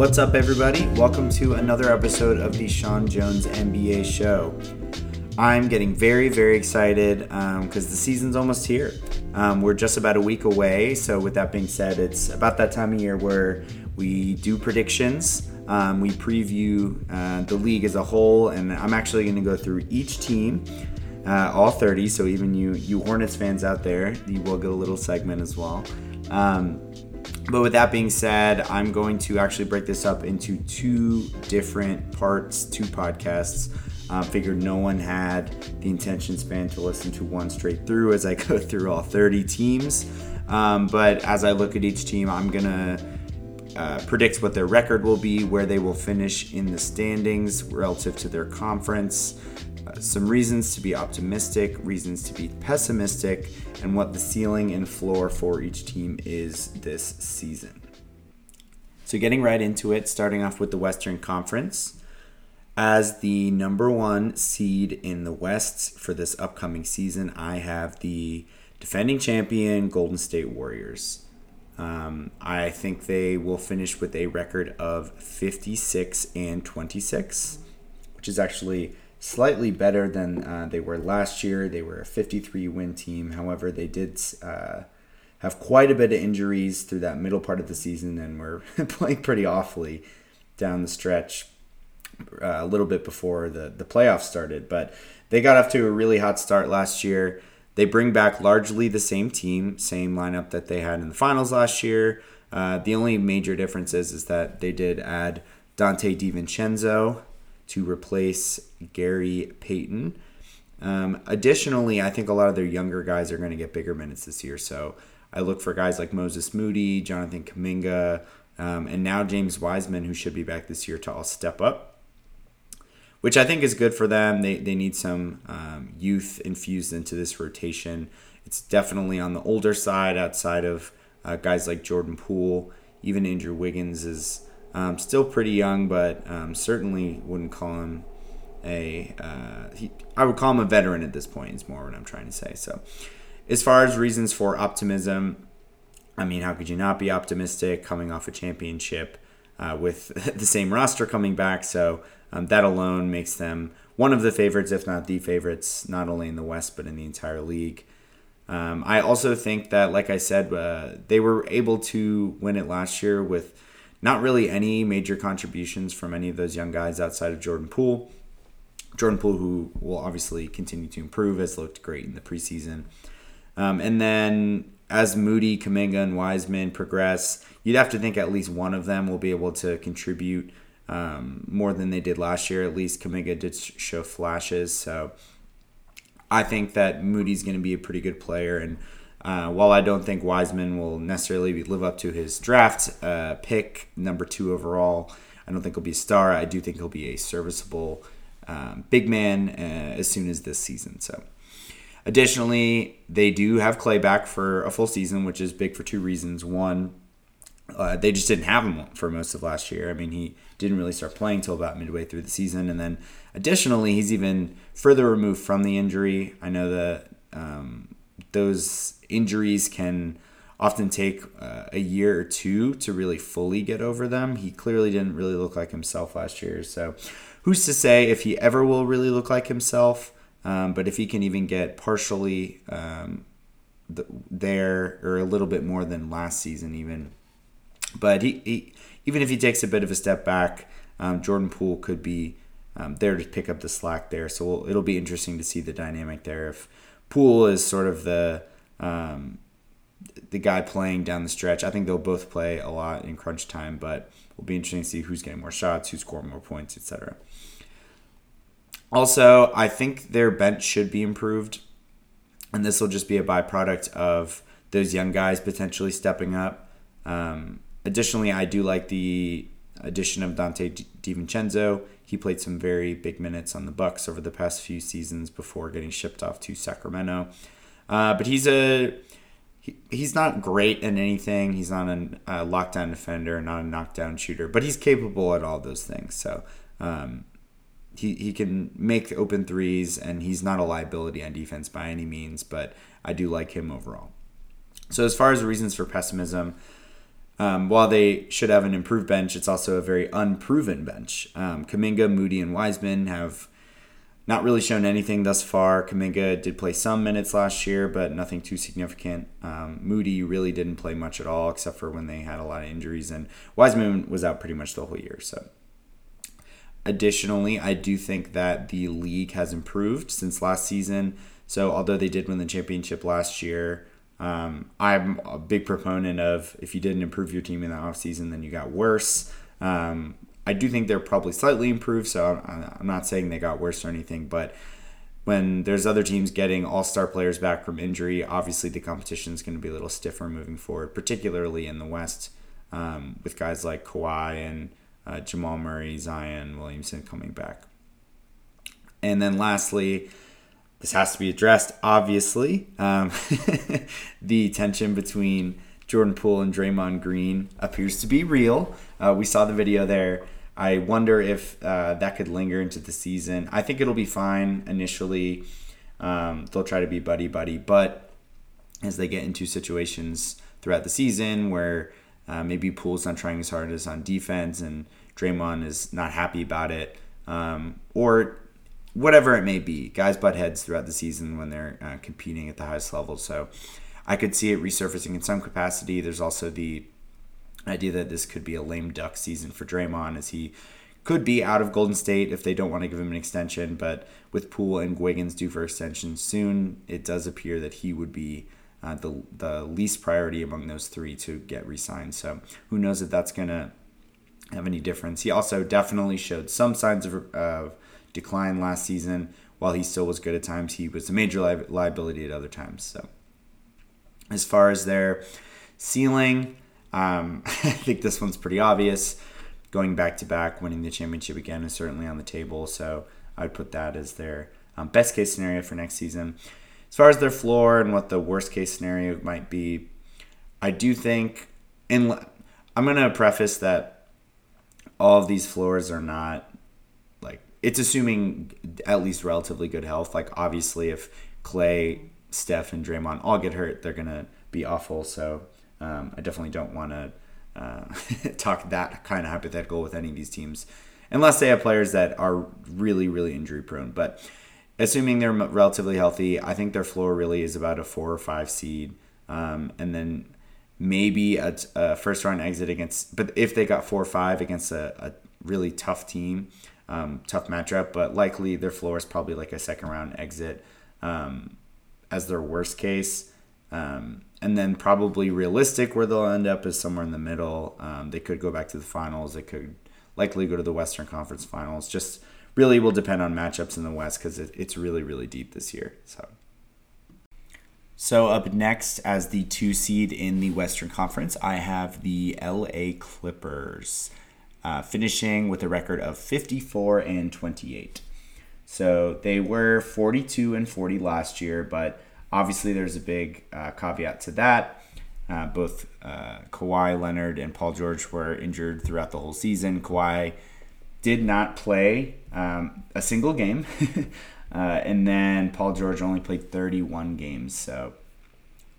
What's up, everybody? Welcome to another episode of the Sean Jones NBA Show. I'm getting very, very excited because um, the season's almost here. Um, we're just about a week away. So, with that being said, it's about that time of year where we do predictions. Um, we preview uh, the league as a whole, and I'm actually going to go through each team, uh, all 30. So, even you, you Hornets fans out there, you will get a little segment as well. Um, but with that being said, I'm going to actually break this up into two different parts, two podcasts. Uh, figured no one had the intention span to listen to one straight through as I go through all 30 teams. Um, but as I look at each team, I'm going to uh, predict what their record will be, where they will finish in the standings relative to their conference, some reasons to be optimistic, reasons to be pessimistic, and what the ceiling and floor for each team is this season. So, getting right into it, starting off with the Western Conference. As the number one seed in the West for this upcoming season, I have the defending champion Golden State Warriors. Um, I think they will finish with a record of 56 and 26, which is actually slightly better than uh, they were last year. They were a 53 win team. However, they did uh, have quite a bit of injuries through that middle part of the season and were playing pretty awfully down the stretch uh, a little bit before the, the playoffs started. But they got off to a really hot start last year. They bring back largely the same team, same lineup that they had in the finals last year. Uh, the only major difference is, is that they did add Donte DiVincenzo, to replace Gary Payton. Um, additionally, I think a lot of their younger guys are going to get bigger minutes this year. So I look for guys like Moses Moody, Jonathan Kuminga, um, and now James Wiseman, who should be back this year, to all step up, which I think is good for them. They, they need some um, youth infused into this rotation. It's definitely on the older side, outside of uh, guys like Jordan Poole. Even Andrew Wiggins is um, still pretty young, but um, certainly wouldn't call him a. Uh, he, I would call him a veteran at this point. Is more what I'm trying to say. So, as far as reasons for optimism, I mean, how could you not be optimistic coming off a championship uh, with the same roster coming back? So um, that alone makes them one of the favorites, if not the favorites, not only in the West but in the entire league. Um, I also think that, like I said, uh, they were able to win it last year with not really any major contributions from any of those young guys outside of Jordan Poole. Jordan Poole, who will obviously continue to improve, has looked great in the preseason. Um, and then as Moody, Kuminga, and Wiseman progress, you'd have to think at least one of them will be able to contribute um, more than they did last year. At least Kuminga did show flashes. So I think that Moody's going to be a pretty good player. And uh, while I don't think Wiseman will necessarily live up to his draft uh, pick, number two overall, I don't think he'll be a star. I do think he'll be a serviceable um, big man uh, as soon as this season. So, additionally, they do have Clay back for a full season, which is big for two reasons. One, uh, they just didn't have him for most of last year. I mean, he didn't really start playing until about midway through the season, and then additionally, he's even further removed from the injury. I know that um, those injuries can often take uh, a year or two to really fully get over them. He clearly didn't really look like himself last year. So, who's to say if he ever will really look like himself? Um, but if he can even get partially um, the, there or a little bit more than last season, even. But he, he even if he takes a bit of a step back, um, Jordan Poole could be um, there to pick up the slack there. So it'll be interesting to see the dynamic there. If Poole is sort of the um, the guy playing down the stretch. I think they'll both play a lot in crunch time, but it'll be interesting to see who's getting more shots, who's scoring more points, etc. Also, I think their bench should be improved, and this will just be a byproduct of those young guys potentially stepping up. Um, additionally, I do like the addition of Donte DiVincenzo. He played some very big minutes on the Bucks over the past few seasons before getting shipped off to Sacramento. Uh, but he's a he, he's not great at anything. He's not a, a, lockdown defender, not a knockdown shooter, but he's capable at all those things. So um, he he can make open threes, and he's not a liability on defense by any means. But I do like him overall. So as far as reasons for pessimism. Um, while they should have an improved bench, it's also a very unproven bench. Um, Kuminga, Moody, and Wiseman have not really shown anything thus far. Kuminga did play some minutes last year, but nothing too significant. Um, Moody really didn't play much at all, except for when they had a lot of injuries, and Wiseman was out pretty much the whole year. So, additionally, I do think that the league has improved since last season. So, although they did win the championship last year, um, I'm a big proponent of if you didn't improve your team in the offseason, then you got worse. Um, I do think they're probably slightly improved, so I'm not saying they got worse or anything, but when there's other teams getting all star players back from injury, obviously the competition is going to be a little stiffer moving forward, particularly in the West um, with guys like Kawhi and uh, Jamal Murray, Zion Williamson coming back. And then lastly, this has to be addressed, obviously. Um, the tension between Jordan Poole and Draymond Green appears to be real. Uh, we saw the video there. I wonder if uh, that could linger into the season. I think it'll be fine initially. Um, they'll try to be buddy buddy, but as they get into situations throughout the season where uh, maybe Poole's not trying as hard as on defense and Draymond is not happy about it, um, or whatever it may be, guys butt heads throughout the season when they're uh, competing at the highest level. So I could see it resurfacing in some capacity. There's also the idea that this could be a lame duck season for Draymond as he could be out of Golden State if they don't want to give him an extension. But with Poole and Wiggins due for extension soon, it does appear that he would be uh, the the least priority among those three to get re-signed. So who knows if that's gonna have any difference? He also definitely showed some signs of decline last season. While he still was good at times, he was a major li- liability at other times. So as far as their ceiling, um, I think this one's pretty obvious. Going back to back, winning the championship again is certainly on the table. So I'd put that as their um, best case scenario for next season. As far as their floor and what the worst case scenario might be, I do think, and I'm going to preface that all of these floors are not it's assuming at least relatively good health. Like obviously, if Clay, Steph, and Draymond all get hurt, they're gonna be awful. So um, I definitely don't want to uh, talk that kind of hypothetical with any of these teams, unless they have players that are really, really injury prone. But assuming they're relatively healthy, I think their floor really is about a four or five seed, um, and then maybe a, a, first round exit against. But if they got four or five against a, a really tough team, um, tough matchup, but likely their floor is probably like a second round exit um, as their worst case. Um, and then probably realistic where they'll end up is somewhere in the middle. Um, they could go back to the finals. They could likely go to the Western Conference Finals. Just really will depend on matchups in the West because it, it's really really deep this year. So. So up next, as the two seed in the Western Conference, I have the LA Clippers, uh, finishing with a record of 54 and 28. So they were 42 and 40 last year, but Obviously, there's a big uh, caveat to that. Uh, both uh, Kawhi Leonard and Paul George were injured throughout the whole season. Kawhi did not play um, a single game, uh, and then Paul George only played 31 games. So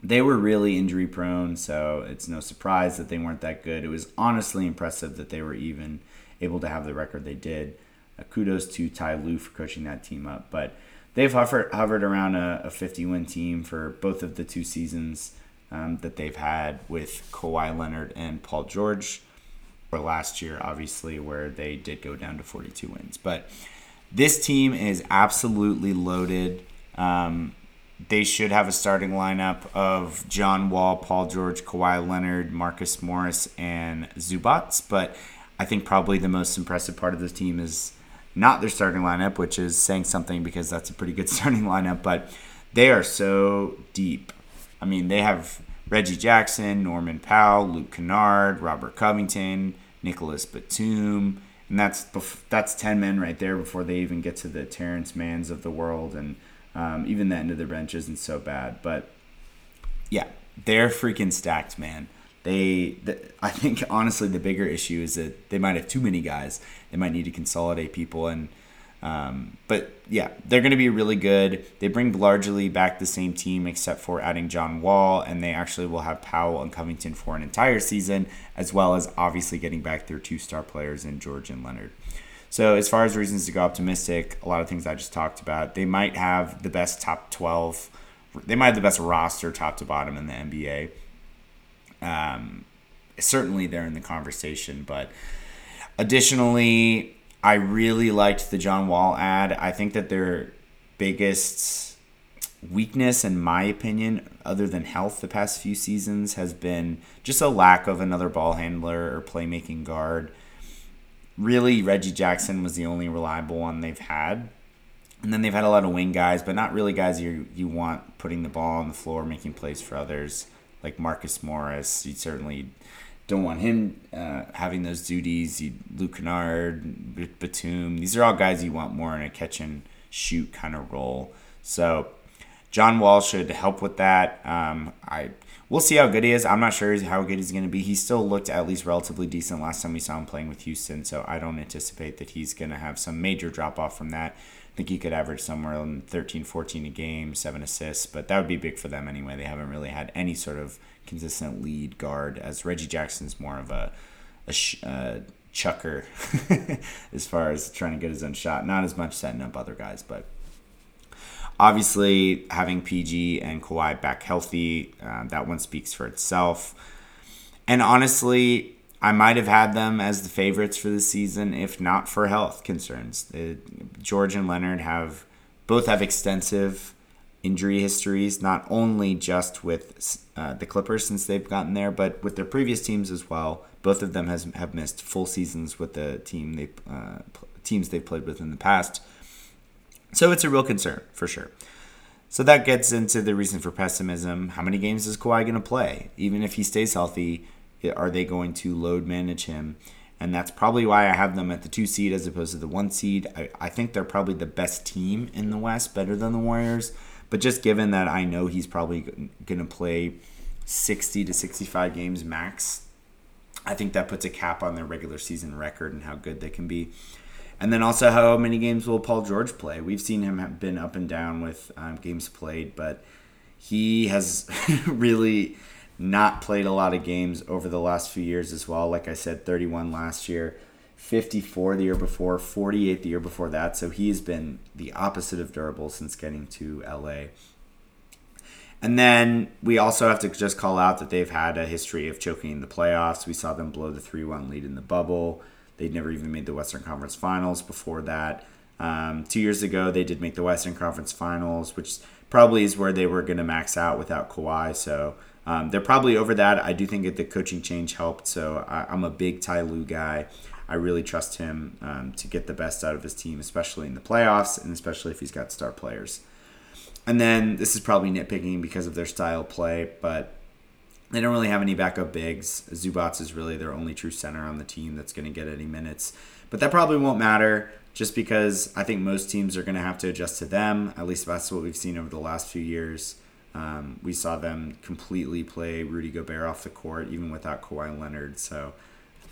they were really injury prone. So it's no surprise that they weren't that good. It was honestly impressive that they were even able to have the record they did. Uh, kudos to Ty Lue for coaching that team up, but they've hovered, hovered around a, a 50 win team for both of the two seasons um, that they've had with Kawhi Leonard and Paul George. Or last year, obviously, where they did go down to 42 wins. But this team is absolutely loaded. Um, they should have a starting lineup of John Wall, Paul George, Kawhi Leonard, Marcus Morris, and Zubac. But I think probably the most impressive part of this team is not their starting lineup, which is saying something because that's a pretty good starting lineup, but they are so deep. I mean, they have Reggie Jackson, Norman Powell, Luke Kennard, Robert Covington, Nicholas Batum, and that's that's ten men right there before they even get to the Terrence Manns of the world, and um, even the end of the bench isn't so bad. But yeah, they're freaking stacked, man. They, the, I think honestly, the bigger issue is that they might have too many guys. They might need to consolidate people, and Um, but yeah, they're going to be really good. They bring largely back the same team except for adding John Wall, and they actually will have Powell and Covington for an entire season, as well as obviously getting back their two star players in George and Leonard. So, as far as reasons to go optimistic, a lot of things I just talked about. They might have the best top 12, they might have the best roster top to bottom in the NBA. Um, certainly, they're in the conversation, but additionally, I really liked the John Wall ad. I think that their biggest weakness, in my opinion, other than health the past few seasons, has been just a lack of another ball handler or playmaking guard. Really, Reggie Jackson was the only reliable one they've had. And then they've had a lot of wing guys, but not really guys you you want putting the ball on the floor, making plays for others, like Marcus Morris. You certainly don't want him uh, having those duties. You, Luke Kennard, Batum, these are all guys you want more in a catch and shoot kind of role. So John Wall should help with that. Um, I we'll see how good he is. I'm not sure how good he's going to be. He still looked at least relatively decent last time we saw him playing with Houston, so I don't anticipate that he's going to have some major drop off from that. I think he could average somewhere in 13, 14 a game, seven assists, but that would be big for them anyway. They haven't really had any sort of consistent lead guard, as Reggie Jackson's more of a, a sh- uh, chucker as far as trying to get his own shot. Not as much setting up other guys, but obviously having PG and Kawhi back healthy, uh, that one speaks for itself. And honestly, I might have had them as the favorites for the season if not for health concerns. Uh, George and Leonard have both have extensive injury histories, not only just with uh, the Clippers since they've gotten there, but with their previous teams as well. Both of them has have missed full seasons with the team they uh, teams they've played with in the past. So it's a real concern for sure. So that gets into the reason for pessimism. How many games is Kawhi going to play? Even if he stays healthy, are they going to load manage him? And that's probably why I have them at the two seed as opposed to the one seed. I, I think they're probably the best team in the West, better than the Warriors. But just given that I know he's probably going to play 60 to 65 games max, I think that puts a cap on their regular season record and how good they can be. And then also, how many games will Paul George play? We've seen him have been up and down with um, games played, but he has really not played a lot of games over the last few years as well. Like I said, 31 last year. 54 the year before, 48 the year before that. So he's been the opposite of durable since getting to LA. And then we also have to just call out that they've had a history of choking in the playoffs. We saw them blow the 3 1 lead in the bubble. They'd never even made the Western Conference Finals before that. Um, two years ago, they did make the Western Conference Finals, which probably is where they were going to max out without Kawhi. So um, they're probably over that. I do think that the coaching change helped. So I, I'm a big Ty Lue guy. I really trust him um, to get the best out of his team, especially in the playoffs, and especially if he's got star players. And then this is probably nitpicking because of their style play, but they don't really have any backup bigs. Zubac is really their only true center on the team that's going to get any minutes. But that probably won't matter just because I think most teams are going to have to adjust to them. At least that's what we've seen over the last few years. Um, we saw them completely play Rudy Gobert off the court, even without Kawhi Leonard. So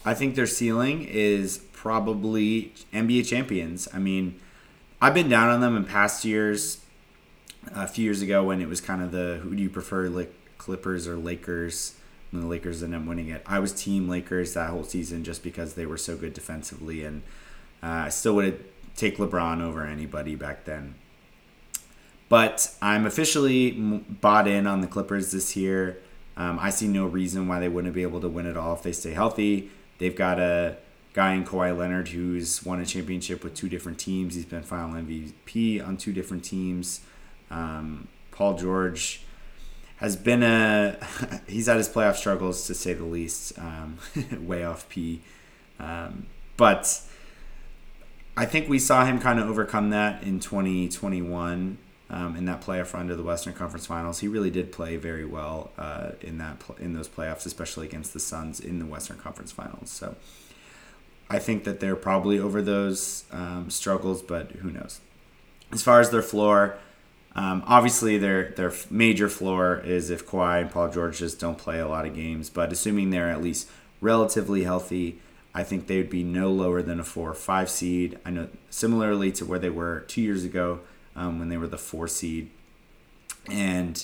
I think their ceiling is probably NBA champions. I mean, I've been down on them in past years. A few years ago, when it was kind of the who do you prefer, like Clippers or Lakers? When the Lakers ended up winning it, I was Team Lakers that whole season just because they were so good defensively, and uh, I still would take LeBron over anybody back then. But I'm officially bought in on the Clippers this year. Um, I see no reason why they wouldn't be able to win it all if they stay healthy. They've got a guy in Kawhi Leonard who's won a championship with two different teams. He's been final MVP on two different teams. Um, Paul George has been a he's had his playoff struggles to say the least, um, Playoff P. Um, but I think we saw him kind of overcome that in 2021 um, in that playoff run to the Western Conference Finals. He really did play very well uh, in that in those playoffs, especially against the Suns in the Western Conference Finals. So I think that they're probably over those um, struggles, but who knows? As far as their floor, um, obviously their their major floor is if Kawhi and Paul George just don't play a lot of games. But assuming they're at least relatively healthy, I think they would be no lower than a four or five seed. I know similarly to where they were two years ago um, when they were the four seed. And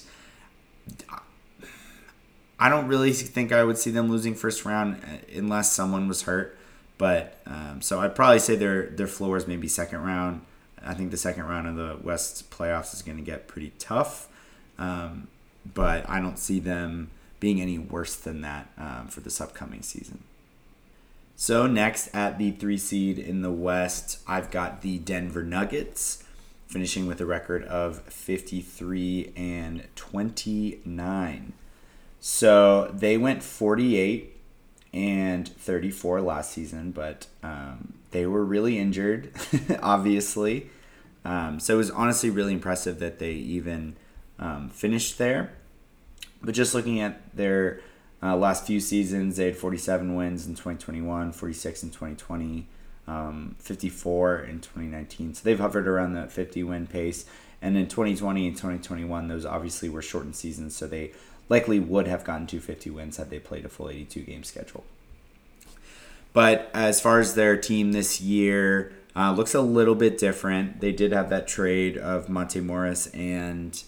I don't really think I would see them losing first round uh, unless someone was hurt. But um, so I'd probably say their their floor is maybe second round. I think the second round of the West playoffs is going to get pretty tough. Um, but I don't see them being any worse than that um, for this upcoming season. So next at the three seed in the West, I've got the Denver Nuggets finishing with a record of 53 and 29. So they went 48 and 34 last season, but um, they were really injured, obviously. Um, so it was honestly really impressive that they even um, finished there. But just looking at their uh, last few seasons, they had 47 wins in 2021, 46 in 2020, um, 54 in 2019. So they've hovered around that 50 win pace. And in 2020 and 2021, those obviously were shortened seasons, so they likely would have gotten to 50 wins had they played a full 82 game schedule. But as far as their team this year, uh, looks a little bit different. They did have that trade of Monte Morris and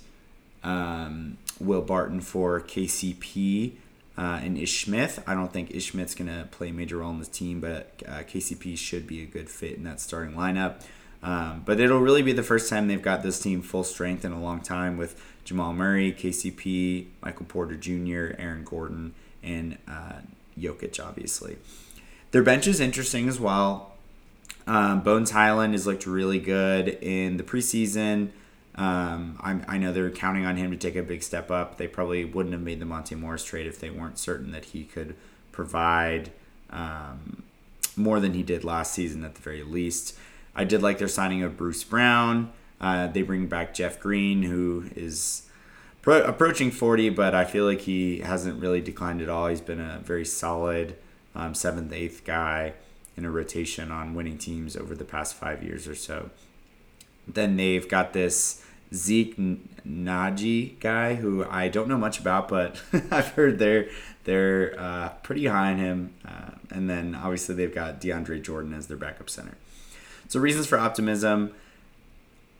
um, Will Barton for KCP uh, and Ish Smith. I don't think Ish Smith's going to play a major role in this team, but uh, KCP should be a good fit in that starting lineup. Um, but it'll really be the first time they've got this team full strength in a long time with Jamal Murray, KCP, Michael Porter Jr., Aaron Gordon, and uh, Jokic, obviously. Their bench is interesting as well. Um, Bones Hyland has looked really good in the preseason. Um, I, know they're counting on him to take a big step up. They probably wouldn't have made the Monte Morris trade if they weren't certain that he could provide um, more than he did last season at the very least. I did like their signing of Bruce Brown. Uh, they bring back Jeff Green, who is pro- approaching 40, but I feel like he hasn't really declined at all. He's been a very solid um, seventh, eighth guy in a rotation on winning teams over the past five years or so. Then they've got this Zeke Nnaji guy who I don't know much about, but I've heard they're they're uh, pretty high on him. Uh, and then obviously they've got DeAndre Jordan as their backup center. So reasons for optimism.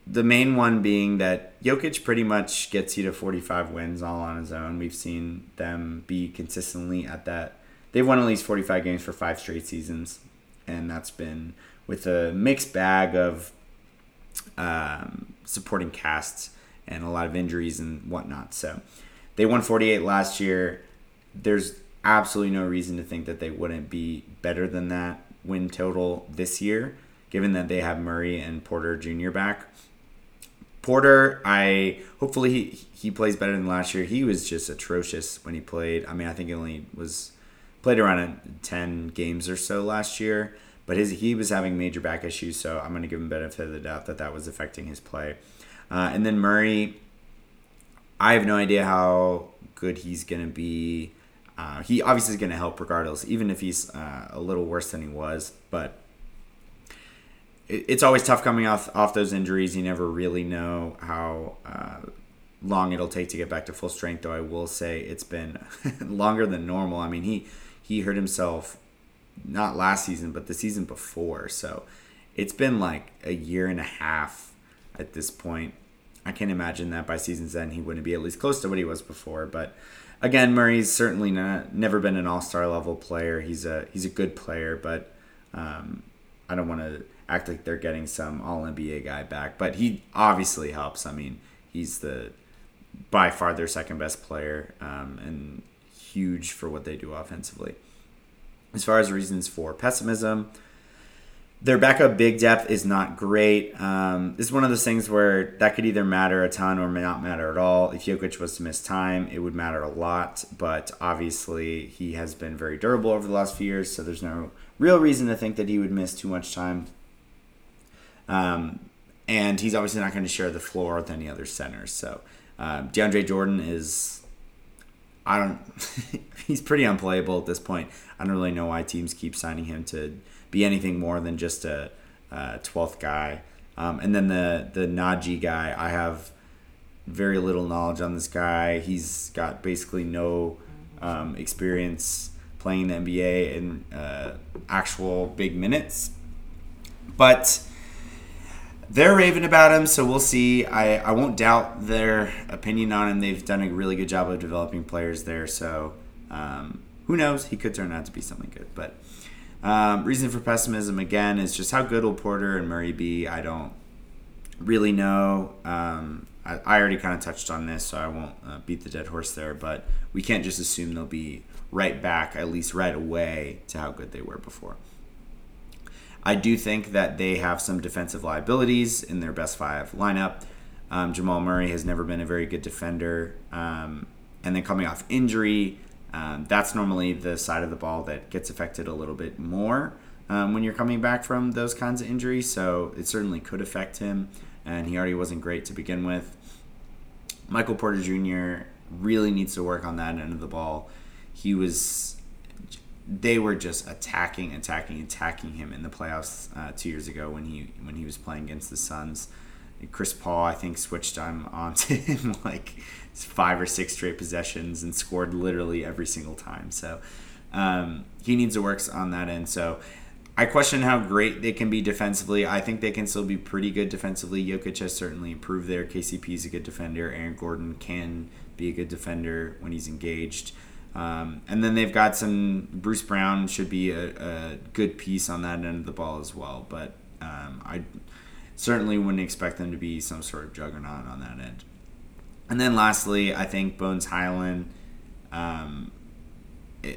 The main one being that Jokic pretty much gets you to 45 wins all on his own. We've seen them be consistently at that. They've won at least 45 games for five straight seasons, and that's been with a mixed bag of um, supporting casts and a lot of injuries and whatnot. So they won 48 last year. There's absolutely no reason to think that they wouldn't be better than that win total this year given that they have Murray and Porter Jr. back. Porter, I hopefully he, he plays better than last year. He was just atrocious when he played. I mean, I think he only was played around 10 games or so last year, but his he was having major back issues, so I'm going to give him benefit of the doubt that that was affecting his play. Uh, and then Murray, I have no idea how good he's going to be. Uh, he obviously is going to help regardless, even if he's uh, a little worse than he was. But it's always tough coming off off those injuries. You never really know how uh, long it'll take to get back to full strength. Though I will say it's been longer than normal. I mean he he hurt himself not last season but the season before. So it's been like a year and a half at this point. I can't imagine that by season's end he wouldn't be at least close to what he was before. But again, Murray's certainly not never been an all star level player. He's a he's a good player, but um, I don't want to act like they're getting some All NBA guy back, but he obviously helps. I mean, he's the by far their second best player um, and huge for what they do offensively. As far as reasons for pessimism, their backup big depth is not great. Um, this is one of those things where that could either matter a ton or may not matter at all. If Jokic was to miss time, it would matter a lot, but obviously he has been very durable over the last few years, so there's no real reason to think that he would miss too much time. Um, and he's obviously not going to share the floor with any other centers. So um, DeAndre Jordan is, I don't, he's pretty unplayable at this point. I don't really know why teams keep signing him to be anything more than just a, 12th guy. Um, and then the the Nnaji guy, I have very little knowledge on this guy. He's got basically no um, experience playing the NBA in uh, actual big minutes. But they're raving about him, so we'll see. I, I won't doubt their opinion on him. They've done a really good job of developing players there, so um, who knows? He could turn out to be something good. But um, reason for pessimism again is just how good will Porter and Murray be? I don't really know. Um, I, I, already kind of touched on this, so I won't uh, beat the dead horse there. But we can't just assume they'll be right back, at least right away, to how good they were before. I do think that they have some defensive liabilities in their best five lineup. Um, Jamal Murray has never been a very good defender. Um, and then coming off injury, um, that's normally the side of the ball that gets affected a little bit more um, when you're coming back from those kinds of injuries. So it certainly could affect him. And he already wasn't great to begin with. Michael Porter Jr. really needs to work on that end of the ball. He was they were just attacking, attacking, attacking him in the playoffs uh, two years ago when he when he was playing against the Suns. Chris Paul, I think, switched on onto him like five or six straight possessions and scored literally every single time. So um, he needs to work on that end. So I question how great they can be defensively. I think they can still be pretty good defensively. Jokic has certainly improved there. KCP is a good defender. Aaron Gordon can be a good defender when he's engaged. Um, and then they've got some. Bruce Brown should be a, a, good piece on that end of the ball as well. But um, I certainly wouldn't expect them to be some sort of juggernaut on that end. And then lastly, I think Bones Hyland. Um,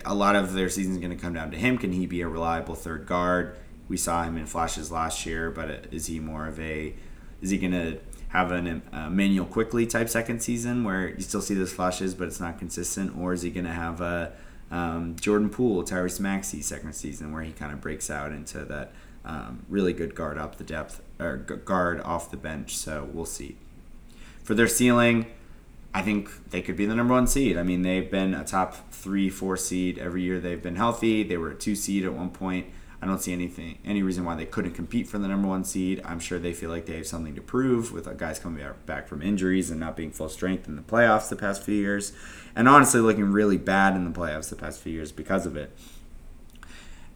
a lot of their season is going to come down to him. Can he be a reliable third guard? We saw him in flashes last year, but is he more of a? Is he going to have an uh, Immanuel Quickley type second season where you still see those flashes, but it's not consistent, or is he going to have a um, Jordan Poole, Tyrese Maxey second season where he kind of breaks out into that um, really good guard up the depth or guard off the bench? So we'll see. For their ceiling, I think they could be the number one seed. I mean, they've been a top three, four seed every year they've been healthy. They were a two seed at one point. I don't see anything, any reason why they couldn't compete for the number one seed. I'm sure they feel like they have something to prove with guys coming back from injuries and not being full strength in the playoffs the past few years, and honestly looking really bad in the playoffs the past few years because of it.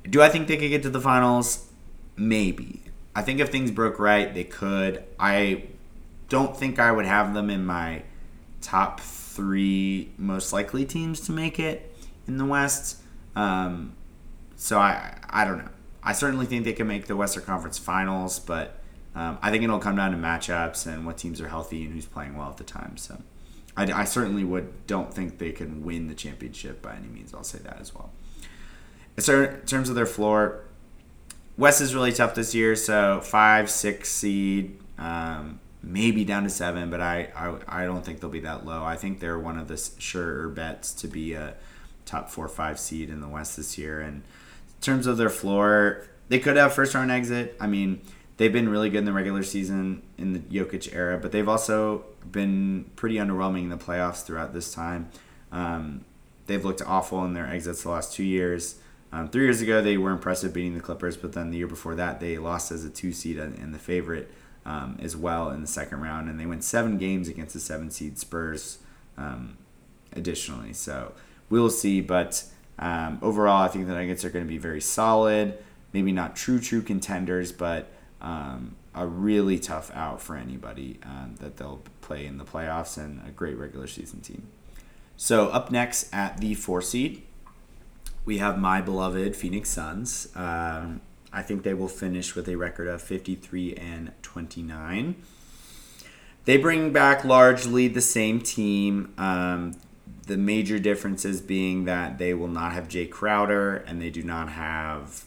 Do I think they could get to the finals? Maybe. I think if things broke right, they could. I don't think I would have them in my top three most likely teams to make it in the West. Um, so I I don't know. I certainly think they can make the Western Conference Finals, but um, I think it'll come down to matchups and what teams are healthy and who's playing well at the time. So I, I certainly would don't think they can win the championship by any means. I'll say that as well. So in terms of their floor, West is really tough this year. So five, six seed, um, maybe down to seven, but I, I I don't think they'll be that low. I think they're one of the surer bets to be a top four, five seed in the West this year, and terms of their floor, they could have first round exit. I mean, they've been really good in the regular season in the Jokic era, but they've also been pretty underwhelming in the playoffs throughout this time. Um, they've looked awful in their exits the last two years. Um, three years ago, they were impressive beating the Clippers, but then the year before that, they lost as a two seed and the favorite um, as well in the second round, and they went seven games against the seven seed Spurs. Um, additionally, so we'll see, but um, overall, I think the Nuggets are going to be very solid. Maybe not true, true contenders, but um, a really tough out for anybody um, that they'll play in the playoffs and a great regular season team. So, up next at the four seed, we have my beloved Phoenix Suns. Um, I think they will finish with a record of 53 and 29. They bring back largely the same team. Um, the major differences being that they will not have Jae Crowder and they do not have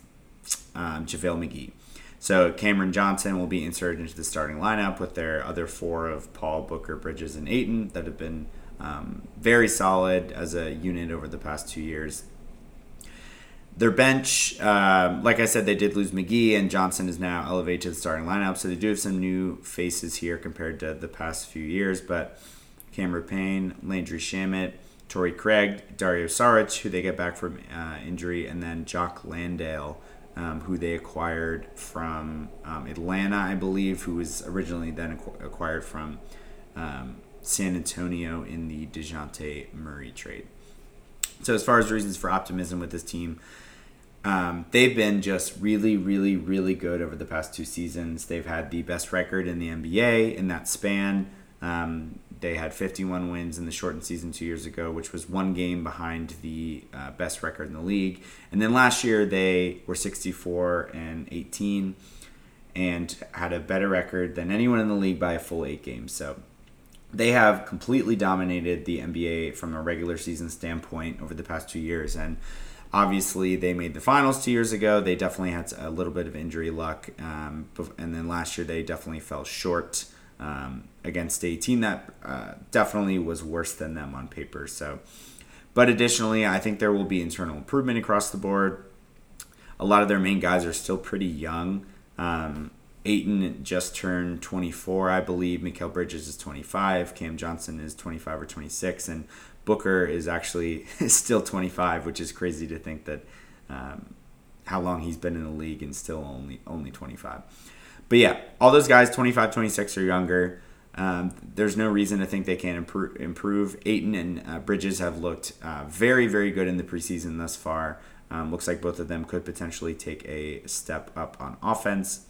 um, JaVale McGee. So Cameron Johnson will be inserted into the starting lineup with their other four of Paul, Booker, Bridges, and Ayton that have been um, very solid as a unit over the past two years. Their bench, um, like I said, they did lose McGee, and Johnson is now elevated to the starting lineup. So they do have some new faces here compared to the past few years. But Cameron Payne, Landry Shamet, Torrey Craig, Dario Saric, who they get back from uh, injury, and then Jock Landale, um, who they acquired from um, Atlanta, I believe, who was originally then acquired from um, San Antonio in the Dejounte Murray trade. So as far as reasons for optimism with this team, um, they've been just really, really, really good over the past two seasons. They've had the best record in the NBA in that span. Um, they had 51 wins in the shortened season two years ago, which was one game behind the uh, best record in the league. And then last year they were 64 and 18 and had a better record than anyone in the league by a full eight games. So they have completely dominated the NBA from a regular season standpoint over the past two years. And obviously, they made the finals two years ago. They definitely had a little bit of injury luck. Um, and then last year, they definitely fell short um, against a team that uh, definitely was worse than them on paper. So, but additionally, I think there will be internal improvement across the board. A lot of their main guys are still pretty young. Um, Ayton just turned 24, I believe. Mikal Bridges is 25. Cam Johnson is 25 or 26, and Booker is actually still 25, which is crazy to think that um, how long he's been in the league and still only only 25. But yeah, all those guys 25, 26 or younger. Um, there's no reason to think they can't improve. improve. Ayton and uh, Bridges have looked uh, very, very good in the preseason thus far. Um, looks like both of them could potentially take a step up on offense.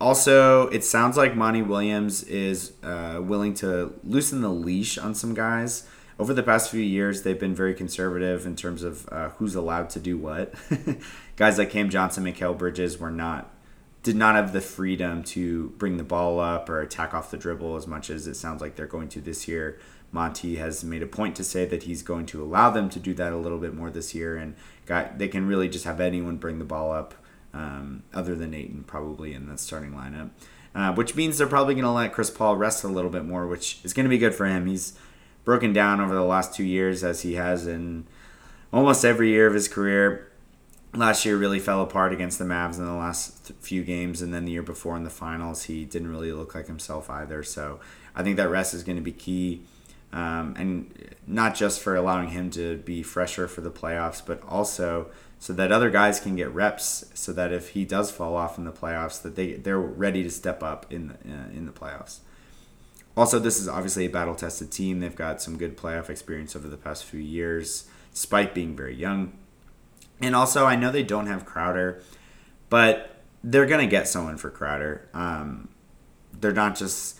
Also, it sounds like Monty Williams is uh, willing to loosen the leash on some guys. Over the past few years, they've been very conservative in terms of uh, who's allowed to do what. guys like Cam Johnson, Mikal Bridges were not did not have the freedom to bring the ball up or attack off the dribble as much as it sounds like they're going to this year. Monty has made a point to say that he's going to allow them to do that a little bit more this year, and got, they can really just have anyone bring the ball up um, other than Ayton probably in the starting lineup. Uh, which means they're probably going to let Chris Paul rest a little bit more, which is going to be good for him. He's broken down over the last two years, as he has in almost every year of his career. Last year really fell apart against the Mavs in the last few games, and then the year before in the finals, he didn't really look like himself either. So I think that rest is going to be key. Um, and not just for allowing him to be fresher for the playoffs, but also so that other guys can get reps so that if he does fall off in the playoffs that they they're ready to step up in the, uh, in the playoffs. Also, this is obviously a battle tested team. They've got some good playoff experience over the past few years despite being very young. And also, I know they don't have Crowder, but they're going to get someone for Crowder. Um, they're not just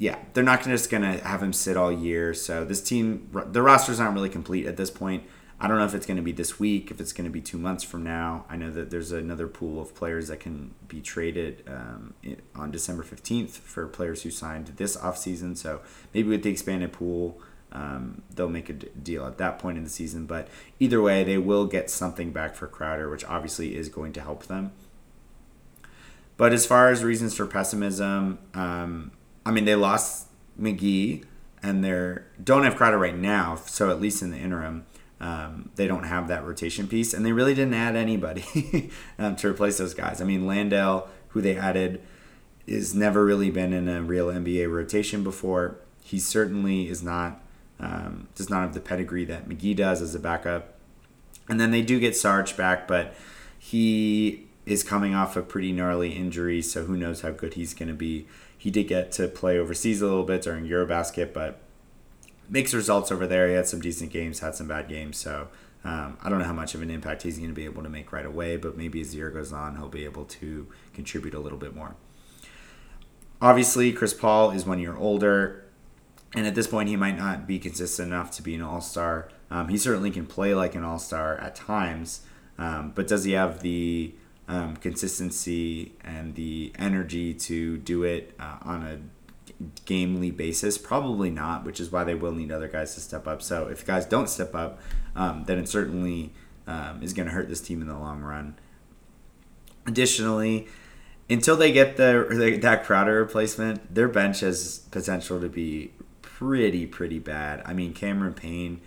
yeah, they're not gonna, just going to have him sit all year. So this team, the roster's not really complete at this point. I don't know if it's going to be this week, if it's going to be two months from now. I know that there's another pool of players that can be traded um, on December 15th for players who signed this offseason. So maybe with the expanded pool, um, they'll make a deal at that point in the season. But either way, they will get something back for Crowder, which obviously is going to help them. But as far as reasons for pessimism, um, I mean, they lost McGee and they don't have Crowder right now. So at least in the interim, um, they don't have that rotation piece, and they really didn't add anybody um, to replace those guys. I mean, Landale, who they added, is never really been in a real NBA rotation before. He certainly is not um, does not have the pedigree that McGee does as a backup. And then they do get Sarge back, but he is coming off a pretty gnarly injury, so who knows how good he's going to be. He did get to play overseas a little bit during Eurobasket, but mixed results over there. He had some decent games, had some bad games. So um, I don't know how much of an impact he's going to be able to make right away, but maybe as the year goes on, he'll be able to contribute a little bit more. Obviously, Chris Paul is one year older, and at this point, he might not be consistent enough to be an all star. Um, he certainly can play like an all star at times, um, but does he have the um, consistency and the energy to do it uh, on a gamely basis? Probably not, which is why they will need other guys to step up. So if guys don't step up, um, then it certainly um, is going to hurt this team in the long run. Additionally, until they get the that Crowder replacement, their bench has potential to be pretty pretty bad. I mean, Cameron Payne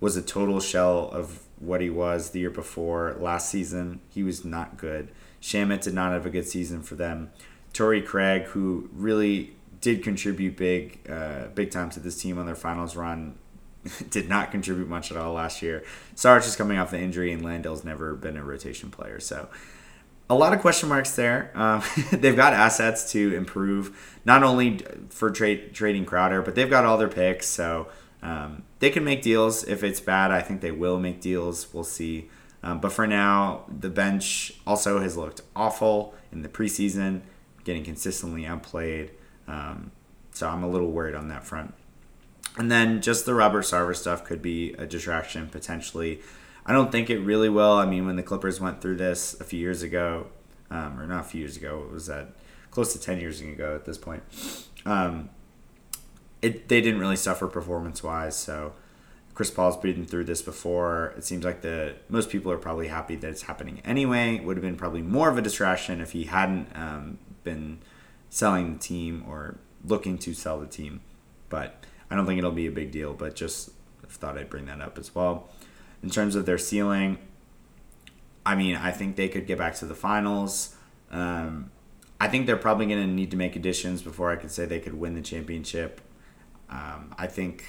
was a total shell of what he was the year before. Last season, he was not good. Shamet did not have a good season for them. Torrey Craig, who really did contribute big, uh, big time to this team on their finals run. did not contribute much at all last year. Sarge is coming off the injury, and Landale's never been a rotation player. So, a lot of question marks there. Um, they've got assets to improve, not only for trade trading Crowder, but they've got all their picks. So, Um, they can make deals if it's bad. I think they will make deals. We'll see. Um, but for now, the bench also has looked awful in the preseason, getting consistently outplayed. Um, so I'm a little worried on that front. And then just the Robert Sarver stuff could be a distraction potentially. I don't think it really will. I mean, when the Clippers went through this a few years ago, um, or not a few years ago, it was that close to 10 years ago at this point. Um, it they didn't really suffer performance wise. So Chris Paul's been through this before. It seems like the most people are probably happy that it's happening anyway. It would have been probably more of a distraction if he hadn't um, been selling the team or looking to sell the team. But I don't think it'll be a big deal. But just thought I'd bring that up as well. In terms of their ceiling, I mean, I think they could get back to the finals. Um, I think they're probably going to need to make additions before I could say they could win the championship. Um, I think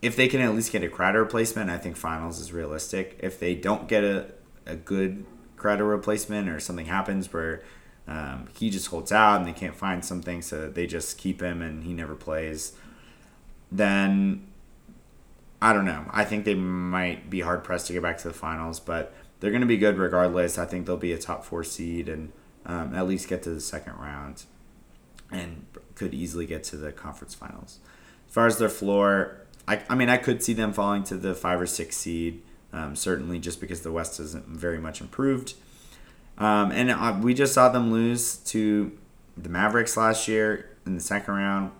if they can at least get a Crowder replacement, I think finals is realistic. If they don't get a, a good Crowder replacement or something happens where um, he just holds out and they can't find something, so they just keep him and he never plays, then I don't know. I think they might be hard pressed to get back to the finals, but they're going to be good regardless. I think they'll be a top four seed and um, at least get to the second round and could easily get to the conference finals. As far as their floor, I, I mean, I could see them falling to the five or six seed, um, certainly just because the West isn't very much improved. Um, and uh, we just saw them lose to the Mavericks last year in the second round.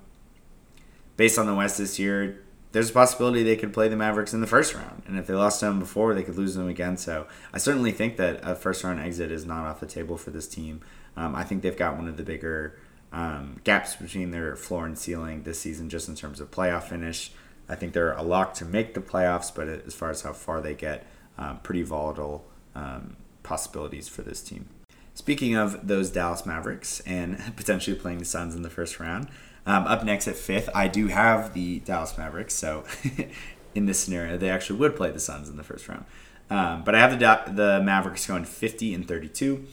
Based on the West this year, there's a possibility they could play the Mavericks in the first round. And if they lost them before, they could lose them again. So I certainly think that a first round exit is not off the table for this team. Um, I think they've got one of the bigger um, gaps between their floor and ceiling this season, just in terms of playoff finish. I think they're a lock to make the playoffs, but as far as how far they get, um, pretty volatile um, possibilities for this team. Speaking of those Dallas Mavericks and potentially playing the Suns in the first round, um, up next at fifth, I do have the Dallas Mavericks. So in this scenario, they actually would play the Suns in the first round. Um, but I have the the Mavericks going 50 and 32.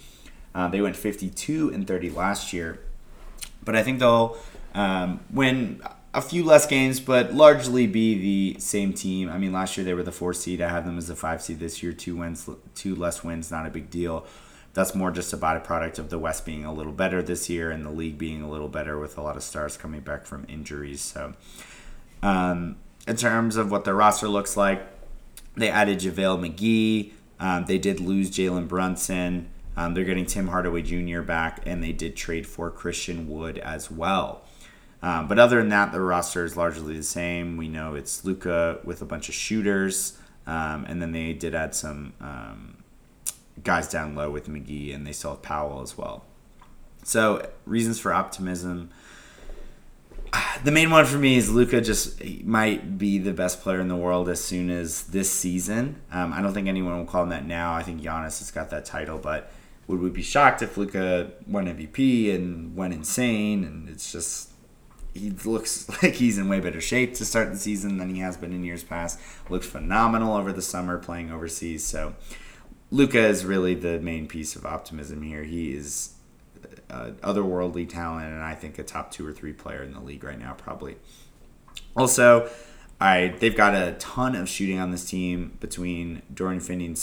Uh, they went 52 and 30 last year. But I think they'll um, win a few less games, but largely be the same team. I mean, last year they were the four seed. I have them as the five seed this year. Two wins, two less wins, not a big deal. That's more just a byproduct of the West being a little better this year and the league being a little better with a lot of stars coming back from injuries. So, um, in terms of what their roster looks like, they added JaVale McGee. Um, they did lose Jalen Brunson. Um, they're getting Tim Hardaway Jr. back, and they did trade for Christian Wood as well. Um, but other than that, the roster is largely the same. We know it's Luka with a bunch of shooters, um, and then they did add some um, guys down low with McGee, and they still have Powell as well. So reasons for optimism. The main one for me is Luka. just might be the best player in the world as soon as this season. Um, I don't think anyone will call him that now. I think Giannis has got that title, but would we be shocked if Luka won MVP and went insane? And it's just he looks like he's in way better shape to start the season than he has been in years past. Looks phenomenal over the summer playing overseas. So Luka is really the main piece of optimism here. He is an otherworldly talent, and I think a top two or three player in the league right now, probably. Also, I they've got a ton of shooting on this team between Dorian Finney,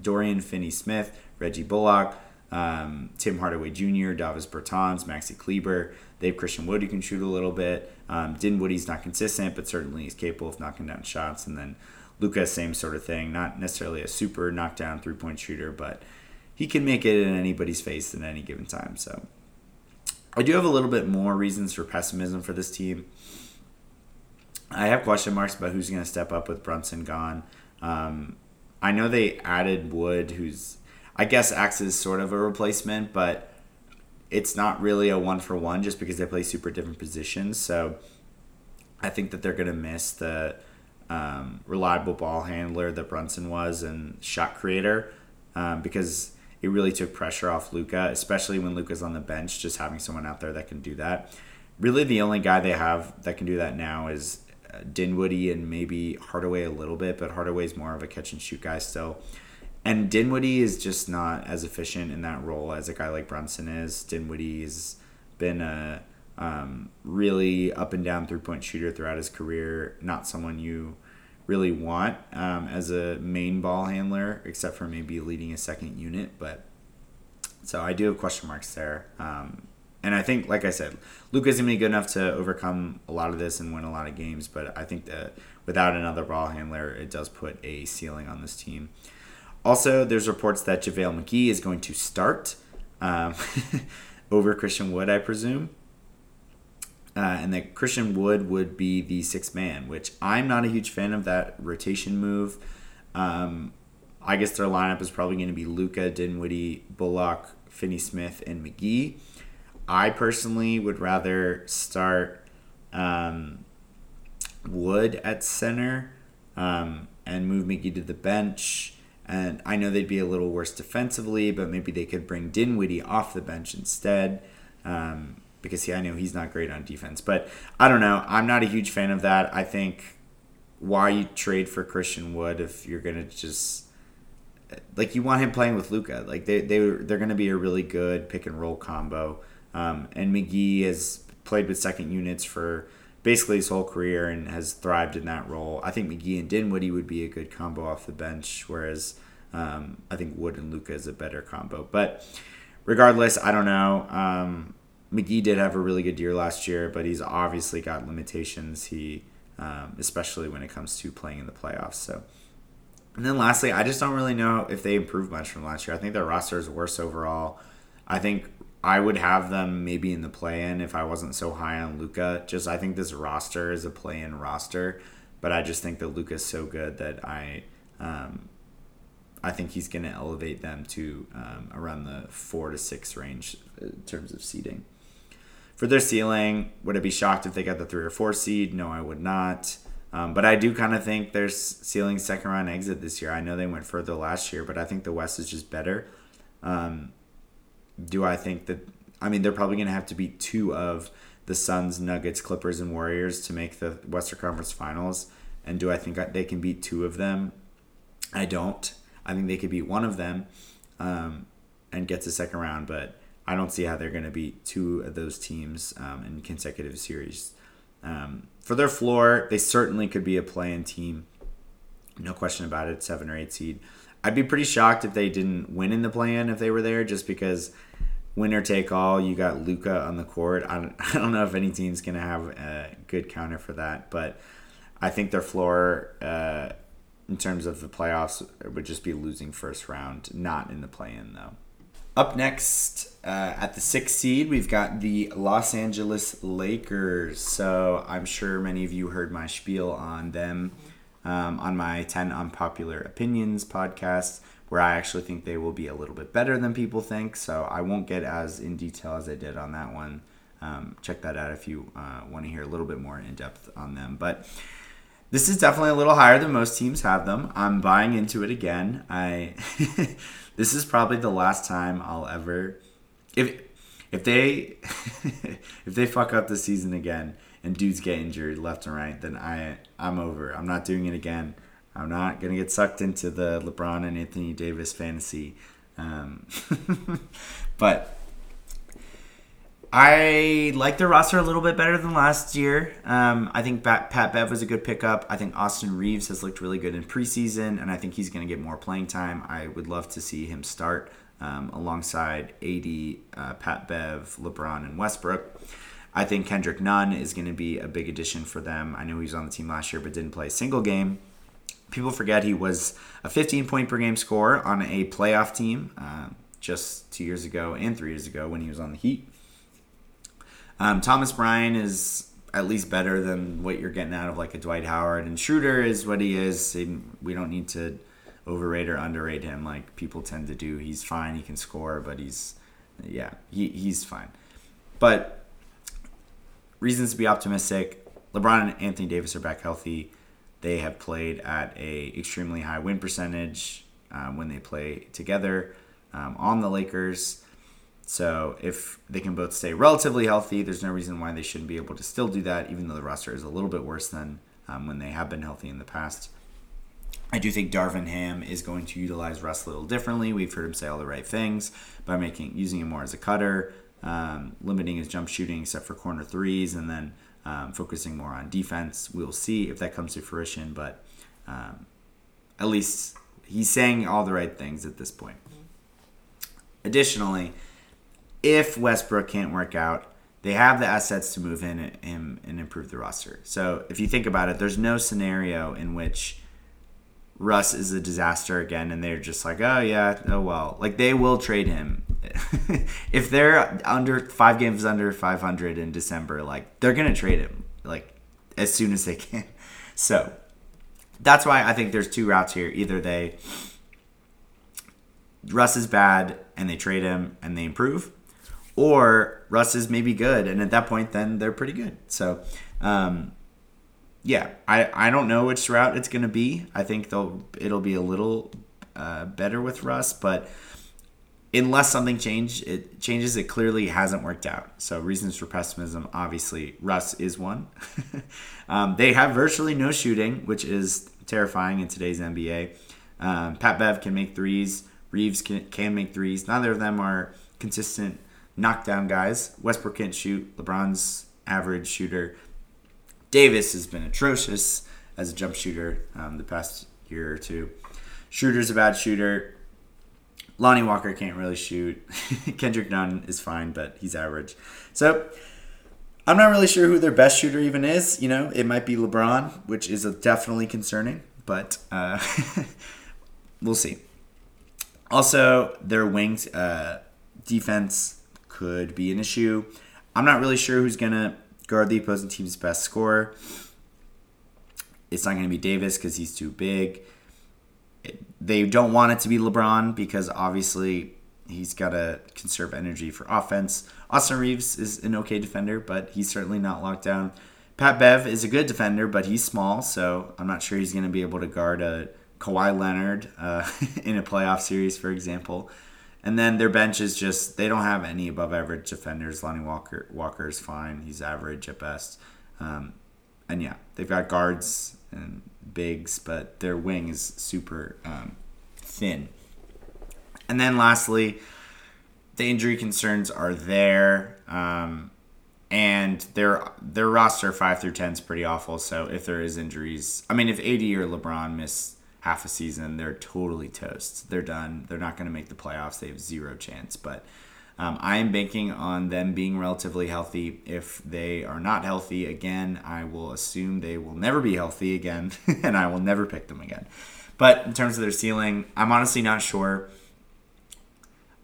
Dorian Finney Smith, Reggie Bullock, um, Tim Hardaway Jr., Davis Bertans, Maxi Kleber. They have Christian Wood who can shoot a little bit. Um, Dinwiddie's not consistent, but certainly he's capable of knocking down shots. And then Luka, same sort of thing. Not necessarily a super knockdown three point shooter, but he can make it in anybody's face at any given time. So I do have a little bit more reasons for pessimism for this team. I have question marks about who's going to step up with Brunson gone. Um, I know they added Wood, who's I guess acts as sort of a replacement, but it's not really a one for one just because they play super different positions. So I think that they're going to miss the um, reliable ball handler that Brunson was and shot creator um, because it really took pressure off Luka, especially when Luka's on the bench. Just having someone out there that can do that. Really, the only guy they have that can do that now is uh, Dinwiddie and maybe Hardaway a little bit, but Hardaway's more of a catch and shoot guy still. And Dinwiddie is just not as efficient in that role as a guy like Brunson is. Dinwiddie's been a Um, really up and down three point shooter throughout his career. Not someone you really want um, as a main ball handler, except for maybe leading a second unit. But so I do have question marks there. Um, and I think, like I said, Luka isn't going to be good enough to overcome a lot of this and win a lot of games. But I think that without another ball handler, it does put a ceiling on this team. Also, there's reports that JaVale McGee is going to start um, over Christian Wood, I presume. Uh, and that Christian Wood would be the sixth man, which I'm not a huge fan of that rotation move. Um, I guess their lineup is probably going to be Luka, Dinwiddie, Bullock, Finney Smith, and McGee. I personally would rather start um, Wood at center um, and move McGee to the bench. And I know they'd be a little worse defensively, but maybe they could bring Dinwiddie off the bench instead. Um, because yeah, I know he's not great on defense. But I don't know. I'm not a huge fan of that. I think why you trade for Christian Wood if you're gonna just like you want him playing with Luka. Like they they they're gonna be a really good pick and roll combo. Um, and McGee has played with second units for basically his whole career and has thrived in that role. I think McGee and Dinwiddie would be a good combo off the bench, whereas um, I think Wood and Luka is a better combo. But regardless, I don't know. Um, McGee did have a really good year last year, but he's obviously got limitations. He, um, especially when it comes to playing in the playoffs. So, and then lastly, I just don't really know if they improved much from last year. I think their roster is worse overall. I think I would have them maybe in the play-in if I wasn't so high on Luka. Just I think this roster is a play-in roster, but I just think that Luka's so good that I. Um, I think he's going to elevate them to um, around the four to six range in terms of seeding. For their ceiling, would I be shocked if they got the three or four seed? No, I would not. Um, but I do kind of think their ceiling second round exit this year. I know they went further last year, but I think the West is just better. Um, do I think that? I mean, they're probably going to have to beat two of the Suns, Nuggets, Clippers, and Warriors to make the Western Conference Finals. And do I think they can beat two of them? I don't. I think they could beat one of them um, and get to second round, but I don't see how they're going to beat two of those teams um, in consecutive series. Um, for their floor, they certainly could be a play-in team. No question about it, seven or eight seed. I'd be pretty shocked if they didn't win in the play-in if they were there, just because winner take all. You got Luka on the court. I don't, I don't know if any team's going to have a good counter for that, but I think their floor uh, in terms of the playoffs would just be losing first round, not in the play-in though. Up next, uh, at the sixth seed, we've got the Los Angeles Lakers. So I'm sure many of you heard my spiel on them um, on my 10 Unpopular Opinions podcast, where I actually think they will be a little bit better than people think. So I won't get as in detail as I did on that one. Um, check that out if you uh, want to hear a little bit more in depth on them. But this is definitely a little higher than most teams have them. I'm buying into it again. I this is probably the last time I'll ever if if they if they fuck up the season again and dudes get injured left and right, then I I'm over. I'm not doing it again. I'm not gonna get sucked into the LeBron and Anthony Davis fantasy. Um, but I like their roster a little bit better than last year. Um, I think Pat, Bev was a good pickup. I think Austin Reaves has looked really good in preseason, and I think he's going to get more playing time. I would love to see him start um, alongside AD, uh, Pat Bev, LeBron, and Westbrook. I think Kendrick Nunn is going to be a big addition for them. I know he was on the team last year, but didn't play a single game. People forget he was a 15 point per game scorer on a playoff team uh, just two years ago and three years ago when he was on the Heat. Um, Thomas Bryant is at least better than what you're getting out of like a Dwight Howard, and Schroeder is what he is. We don't need to overrate or underrate him like people tend to do. He's fine. He can score, but he's yeah, he, he's fine. But reasons to be optimistic. LeBron and Anthony Davis are back healthy. They have played at a extremely high win percentage um, when they play together um, on the Lakers. So if they can both stay relatively healthy, there's no reason why they shouldn't be able to still do that, even though the roster is a little bit worse than um, when they have been healthy in the past. I do think Darvin Ham is going to utilize Russ a little differently. We've heard him say all the right things by making using him more as a cutter. um, limiting his jump shooting except for corner threes, and then um, focusing more on defense. We'll see if that comes to fruition, but um, at least he's saying all the right things at this point. Additionally, if Westbrook can't work out, they have the assets to move in and, and improve the roster. So if you think about it, there's no scenario in which Russ is a disaster again and they're just like, oh yeah, oh well. Like they will trade him. if they're under five games under 500 in December, like they're gonna trade him like as soon as they can. So that's why I think there's two routes here. Either they Russ is bad and they trade him and they improve, or Russ is maybe good and at that point then they're pretty good. So um, yeah, I, I don't know which route it's gonna be. I think they'll it'll be a little uh, better with Russ, but unless something change it changes, it clearly hasn't worked out. So reasons for pessimism, obviously, Russ is one. um, they have virtually no shooting, which is terrifying in today's NBA. Um, Pat Bev can make threes. Reaves can, can make threes. Neither of them are consistent knockdown guys. Westbrook can't shoot. LeBron's average shooter. Davis has been atrocious as a jump shooter um, the past year or two. Schroeder's a bad shooter. Lonnie Walker can't really shoot. Kendrick Nunn is fine, but he's average. So I'm not really sure who their best shooter even is. You know, it might be LeBron, which is definitely concerning, but uh, we'll see. Also, their wings uh, defense could be an issue. I'm not really sure who's going to guard the opposing team's best scorer. It's not going to be Davis because he's too big. They don't want it to be LeBron because obviously he's got to conserve energy for offense. Austin Reaves is an okay defender, but he's certainly not locked down. Pat Bev is a good defender, but he's small, so I'm not sure he's going to be able to guard a Kawhi Leonard uh, in a playoff series, for example. And then their bench is just they don't have any above average defenders. Lonnie Walker Walker is fine; he's average at best. Um, and yeah, they've got guards and bigs, but their wing is super um, thin. And then lastly, the injury concerns are there, um, and their their roster five through ten is pretty awful. So if there is injuries, I mean, if AD or LeBron miss half a season, they're totally toast. They're done. They're not going to make the playoffs. They have zero chance. But um, I am banking on them being relatively healthy. If they are not healthy again, I will assume they will never be healthy again, and I will never pick them again. But in terms of their ceiling, I'm honestly not sure.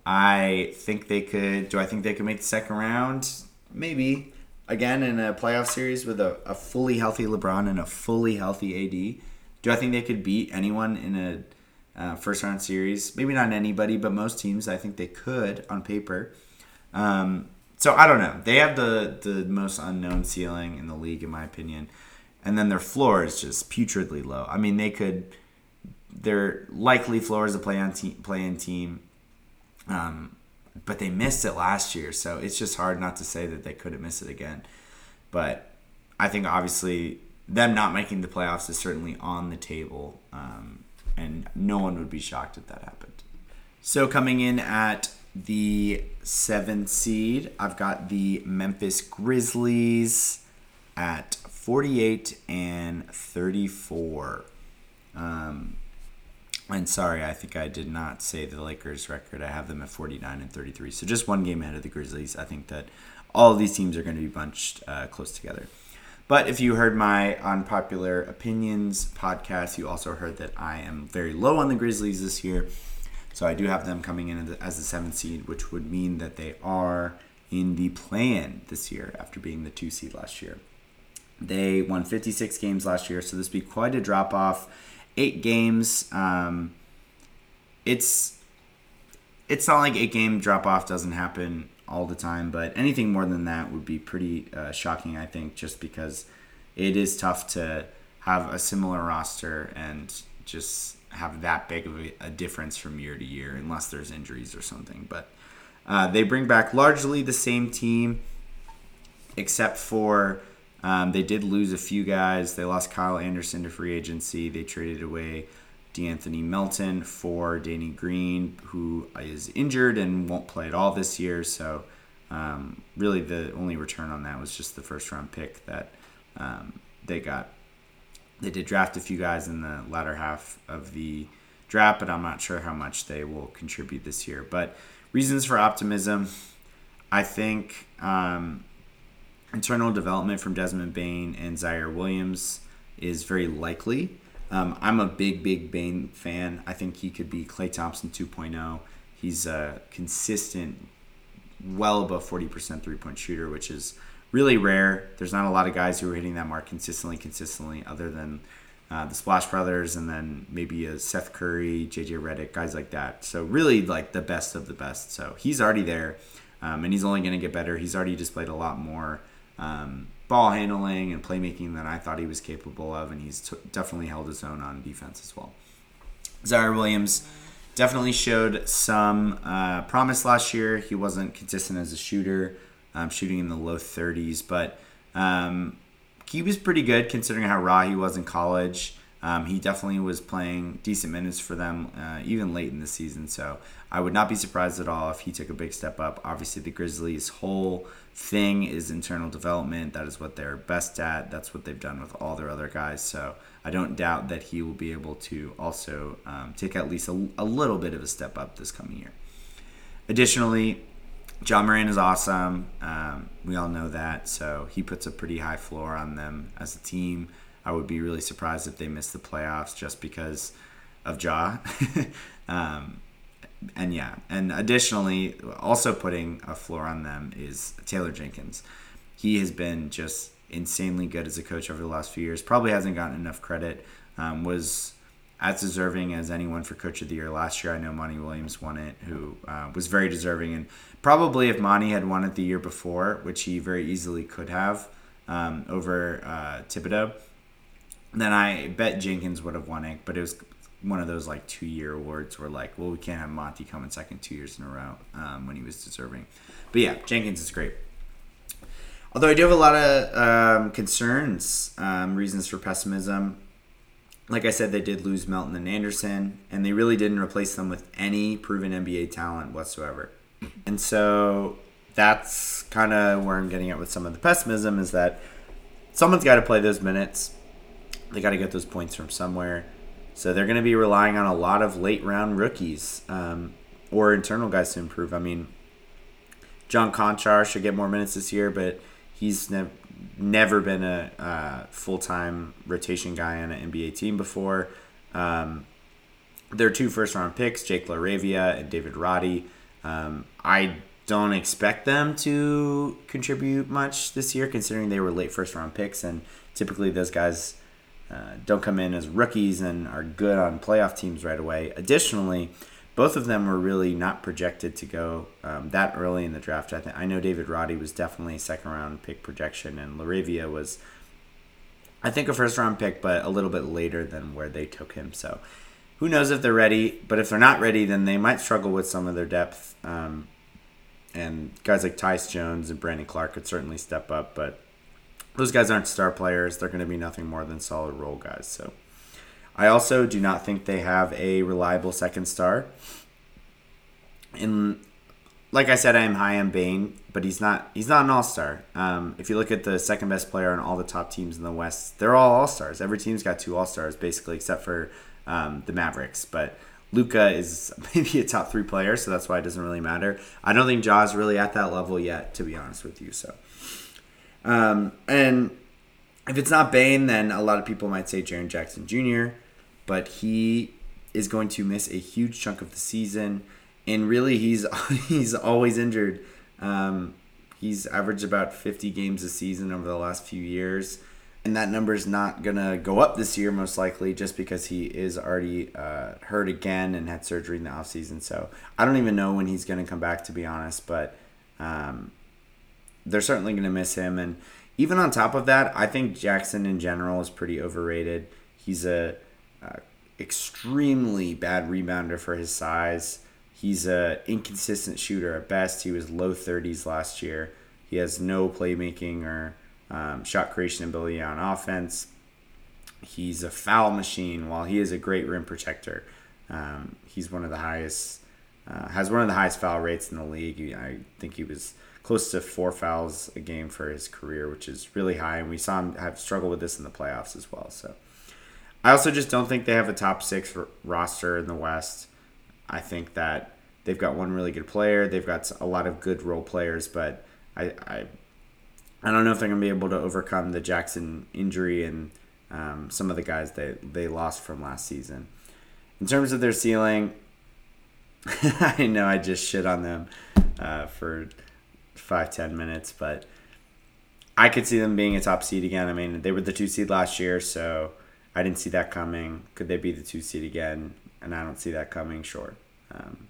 I think they could. Do I think they could make the second round? Maybe. Again, in a playoff series with a, a fully healthy LeBron and a fully healthy AD do I think they could beat anyone in a uh, first round series? Maybe not anybody, but most teams I think they could on paper. Um, so I don't know. They have the the most unknown ceiling in the league, in my opinion, and then their floor is just putridly low. I mean, they could. Their likely floor is a play on team, play in team, um, but they missed it last year, so it's just hard not to say that they couldn't miss it again. But I think obviously them not making the playoffs is certainly on the table, um, and no one would be shocked if that happened. So coming in at the seventh seed, I've got the Memphis Grizzlies at 48 and 34. Um, and sorry, I think I did not say the Lakers record. I have them at 49 and 33. So just one game ahead of the Grizzlies. I think that all of these teams are going to be bunched uh, close together. But if you heard my unpopular opinions podcast, you also heard that I am very low on the Grizzlies this year. So I do have them coming in as the seventh seed, which would mean that they are in the plan this year after being the two seed last year. They won 56 games last year, so this would be quite a drop off. Eight games. Um, it's it's not like eight game drop off doesn't happen all the time, but anything more than that would be pretty uh, shocking, I think, just because it is tough to have a similar roster and just have that big of a, difference from year to year, unless there's injuries or something. But uh, they bring back largely the same team, except for um, they did lose a few guys. They lost Kyle Anderson to free agency. They traded away De'Anthony Melton for Danny Green, who is injured and won't play at all this year. So Um, really, the only return on that was just the first round pick that um, they got. They did draft a few guys in the latter half of the draft, but I'm not sure how much they will contribute this year. But reasons for optimism, I think um, internal development from Desmond Bane and Ziaire Williams is very likely. Um, I'm a big, big Bane fan. I think he could be Klay Thompson 2.0. He's a consistent, well above 40% three point shooter, which is really rare. There's not a lot of guys who are hitting that mark consistently, consistently, other than uh, the Splash Brothers and then maybe a Seth Curry, JJ Redick, guys like that. So really like the best of the best. So he's already there, um, and he's only going to get better. He's already displayed a lot more um, ball handling and playmaking than I thought he was capable of, and he's t- definitely held his own on defense as well. Ziaire Williams definitely showed some uh, promise last year. He wasn't consistent as a shooter, um, shooting in the low 30s, but um, he was pretty good considering how raw he was in college. Um, he definitely was playing decent minutes for them, uh, even late in the season. So I would not be surprised at all if he took a big step up. Obviously, the Grizzlies' whole thing is internal development. That is what they're best at. That's what they've done with all their other guys. So I don't doubt that he will be able to also um, take at least a, a little bit of a step up this coming year. Additionally, Ja Morant is awesome. Um, we all know that. So he puts a pretty high floor on them as a team. I would be really surprised if they miss the playoffs just because of Ja. um, and yeah, and additionally, also putting a floor on them is Taylor Jenkins. He has been just insanely good as a coach over the last few years. Probably hasn't gotten enough credit. Um, was as deserving as anyone for Coach of the Year last year. I know Monty Williams won it, who uh, was very deserving, and probably if Monty had won it the year before, which he very easily could have um, over uh, Thibodeau, then I bet Jenkins would have won it. But it was one of those like two year awards where like, well, we can't have Monty come in second two years in a row um, when he was deserving. But yeah, Jenkins is great. Although I do have a lot of um, concerns, um, reasons for pessimism. Like I said, they did lose Melton and Anderson, and they really didn't replace them with any proven NBA talent whatsoever. And so that's kind of where I'm getting at with some of the pessimism is that someone's got to play those minutes. They got to get those points from somewhere. So they're going to be relying on a lot of late round rookies um, or internal guys to improve. I mean, John Konchar should get more minutes this year, but he's ne- never been a uh, full time rotation guy on an NBA team before. Um, their two first round picks, Jake LaRavia and David Roddy. Um, I don't expect them to contribute much this year, considering they were late first round picks, and typically those guys uh, don't come in as rookies and are good on playoff teams right away. Additionally, both of them were really not projected to go um, that early in the draft. I think I know David Roddy was definitely a second round pick projection, and LaRavia was, I think, a first round pick, but a little bit later than where they took him. So who knows if they're ready? But if they're not ready, then they might struggle with some of their depth. Um, and guys like Tyus Jones and Brandon Clarke could certainly step up, but those guys aren't star players. They're going to be nothing more than solid role guys. So I also do not think they have a reliable second star. And like I said, I am high on Bane, but he's not he's not an all star. Um, if you look at the second best player on all the top teams in the West, they're all all stars. Every team's got two all stars basically, except for um, the Mavericks. But Luka is maybe a top three player, so that's why it doesn't really matter. I don't think Ja's really at that level yet, to be honest with you. So, um, and if it's not Bane, then a lot of people might say Jaren Jackson Jr., but he is going to miss a huge chunk of the season, and really he's he's always injured. Um, he's averaged about 50 games a season over the last few years and that number is not gonna go up this year most likely just because he is already uh, hurt again and had surgery in the offseason so i don't even know when he's gonna come back to be honest but um, they're certainly gonna miss him and even on top of that i think jackson in general is pretty overrated he's a, a extremely bad rebounder for his size he's a inconsistent shooter at best he was low 30s last year he has no playmaking or um, shot creation ability on offense. He's a foul machine while he is a great rim protector. Um, he's one of the highest, uh, has one of the highest foul rates in the league. I think he was close to four fouls a game for his career, which is really high. And we saw him have struggled with this in the playoffs as well. So I also just don't think they have a top six roster in the West. I think that they've got one really good player. They've got a lot of good role players, but I I, I don't know if they're gonna be able to overcome the Jackson injury and um, some of the guys that they lost from last season. In terms of their ceiling, I know I just shit on them uh, for five ten minutes, but I could see them being a top seed again. I mean, they were the two seed last year, so I didn't see that coming. Could they be the two seed again? And I don't see that coming. Sure, um,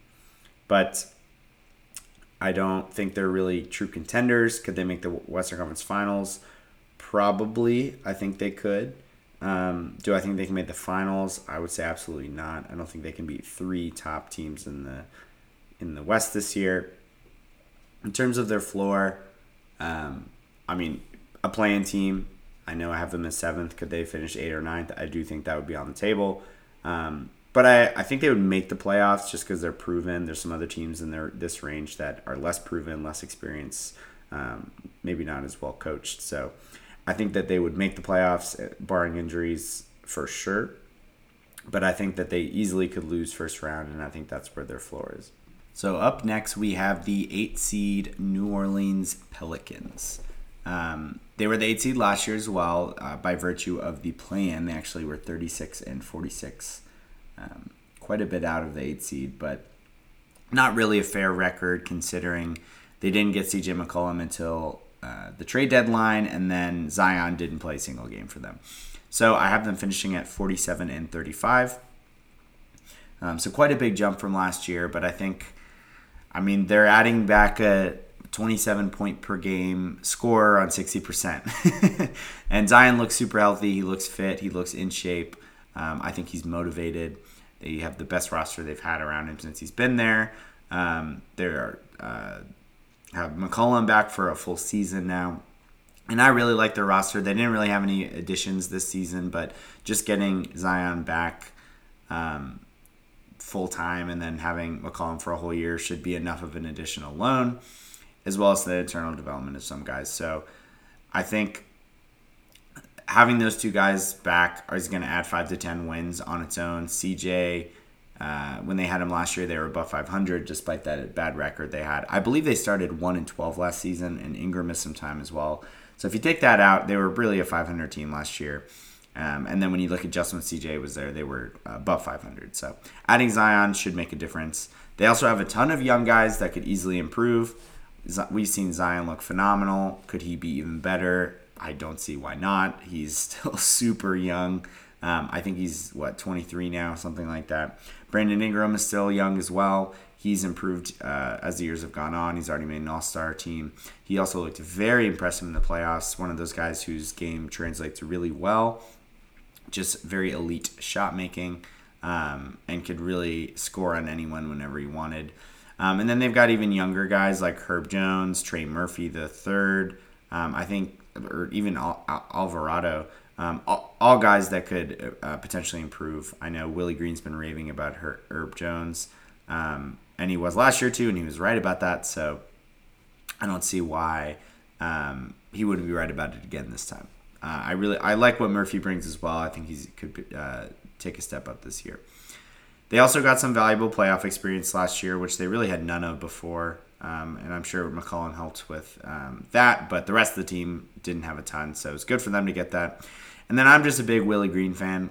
but I don't think they're really true contenders. Could they make the Western Conference Finals? Probably. I think they could. Um, do I think they can make the finals? I would say absolutely not. I don't think they can beat three top teams in the in the West this year. In terms of their floor, um, I mean, a playing team. I know I have them as seventh. Could they finish eighth or ninth? I do think that would be on the table. Um, but I, I think they would make the playoffs just because they're proven. There's some other teams in their this range that are less proven, less experienced, um, maybe not as well coached. So I think that they would make the playoffs, uh, barring injuries, for sure. But I think that they easily could lose first round, and I think that's where their floor is. So up next, we have the eight seed New Orleans Pelicans. Um, they were the eight seed last year as well, uh, by virtue of the plan. They actually were 36 and 46, um, quite a bit out of the eight seed, but not really a fair record considering they didn't get CJ McCollum until uh, the trade deadline, and then Zion didn't play a single game for them. So I have them finishing at 47 and 35. Um, so quite a big jump from last year, but I think, I mean, they're adding back a 27 point per game scorer on 60%. and Zion looks super healthy. He looks fit. He looks in shape. Um, I think he's motivated. They have the best roster they've had around him since he's been there. Um, they are uh, have McCollum back for a full season now. And I really like their roster. They didn't really have any additions this season, but just getting Zion back um, full time and then having McCollum for a whole year should be enough of an additional loan, as well as the internal development of some guys. So I think having those two guys back is going to add five to 10 wins on its own. CJ uh, when they had him last year, they were above 500, despite that bad record they had. I believe they started one and 12 last season, and Ingram missed some time as well. So if you take that out, they were really a 500 team last year. Um, and then when you look at just when CJ was there, they were above 500. So adding Zion should make a difference. They also have a ton of young guys that could easily improve. We've seen Zion look phenomenal. Could he be even better? I don't see why not. He's still super young. Um, I think he's what 23 now, something like that. Brandon Ingram is still young as well. He's improved uh, as the years have gone on. He's already made an All Star team. He also looked very impressive in the playoffs. One of those guys whose game translates really well. Just very elite shot making um, and could really score on anyone whenever he wanted. Um, and then they've got even younger guys like Herb Jones, Trey Murphy the third. Um, I think, or even Al- Al- Alvarado. Um, all, all, guys that could uh, potentially improve. I know Willie Green's been raving about Her- Herb Jones, um, and he was last year too, and he was right about that. So I don't see why um, he wouldn't be right about it again this time. Uh, I really I like what Murphy brings as well. I think he could uh, take a step up this year. They also got some valuable playoff experience last year, which they really had none of before. Um, and I'm sure McCollum helped with um, that, but the rest of the team didn't have a ton, so it's good for them to get that. And then I'm just a big Willie Green fan.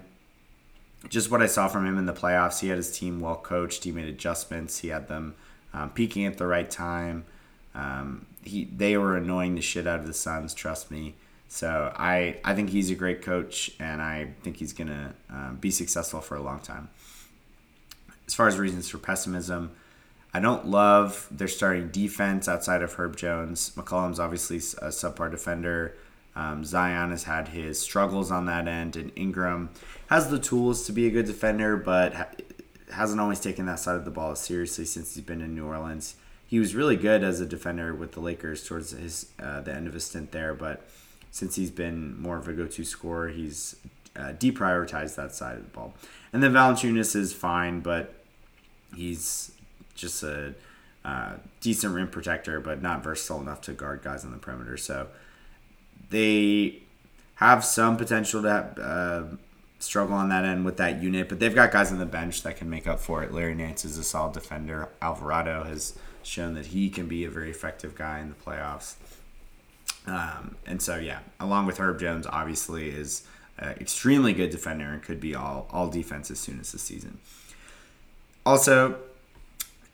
Just what I saw from him in the playoffs, he had his team well coached. He made adjustments. He had them um, peaking at the right time. Um, he they were annoying the shit out of the Suns. Trust me. So I I think he's a great coach, and I think he's gonna um, be successful for a long time. As far as reasons for pessimism, I don't love their starting defense outside of Herb Jones. McCollum's obviously a subpar defender. Um, Zion has had his struggles on that end, and Ingram has the tools to be a good defender, but ha- hasn't always taken that side of the ball seriously since he's been in New Orleans. He was really good as a defender with the Lakers towards his uh, the end of his stint there, but since he's been more of a go-to scorer, he's uh, deprioritized that side of the ball. And then Valanciunas is fine, but he's just a uh, decent rim protector, but not versatile enough to guard guys on the perimeter. So they have some potential to have, uh, struggle on that end with that unit, but they've got guys on the bench that can make up for it. Larry Nance is a solid defender. Alvarado has shown that he can be a very effective guy in the playoffs. Um, and so, yeah, along with Herb Jones, obviously is an extremely good defender and could be all all defense as soon as the season. Also,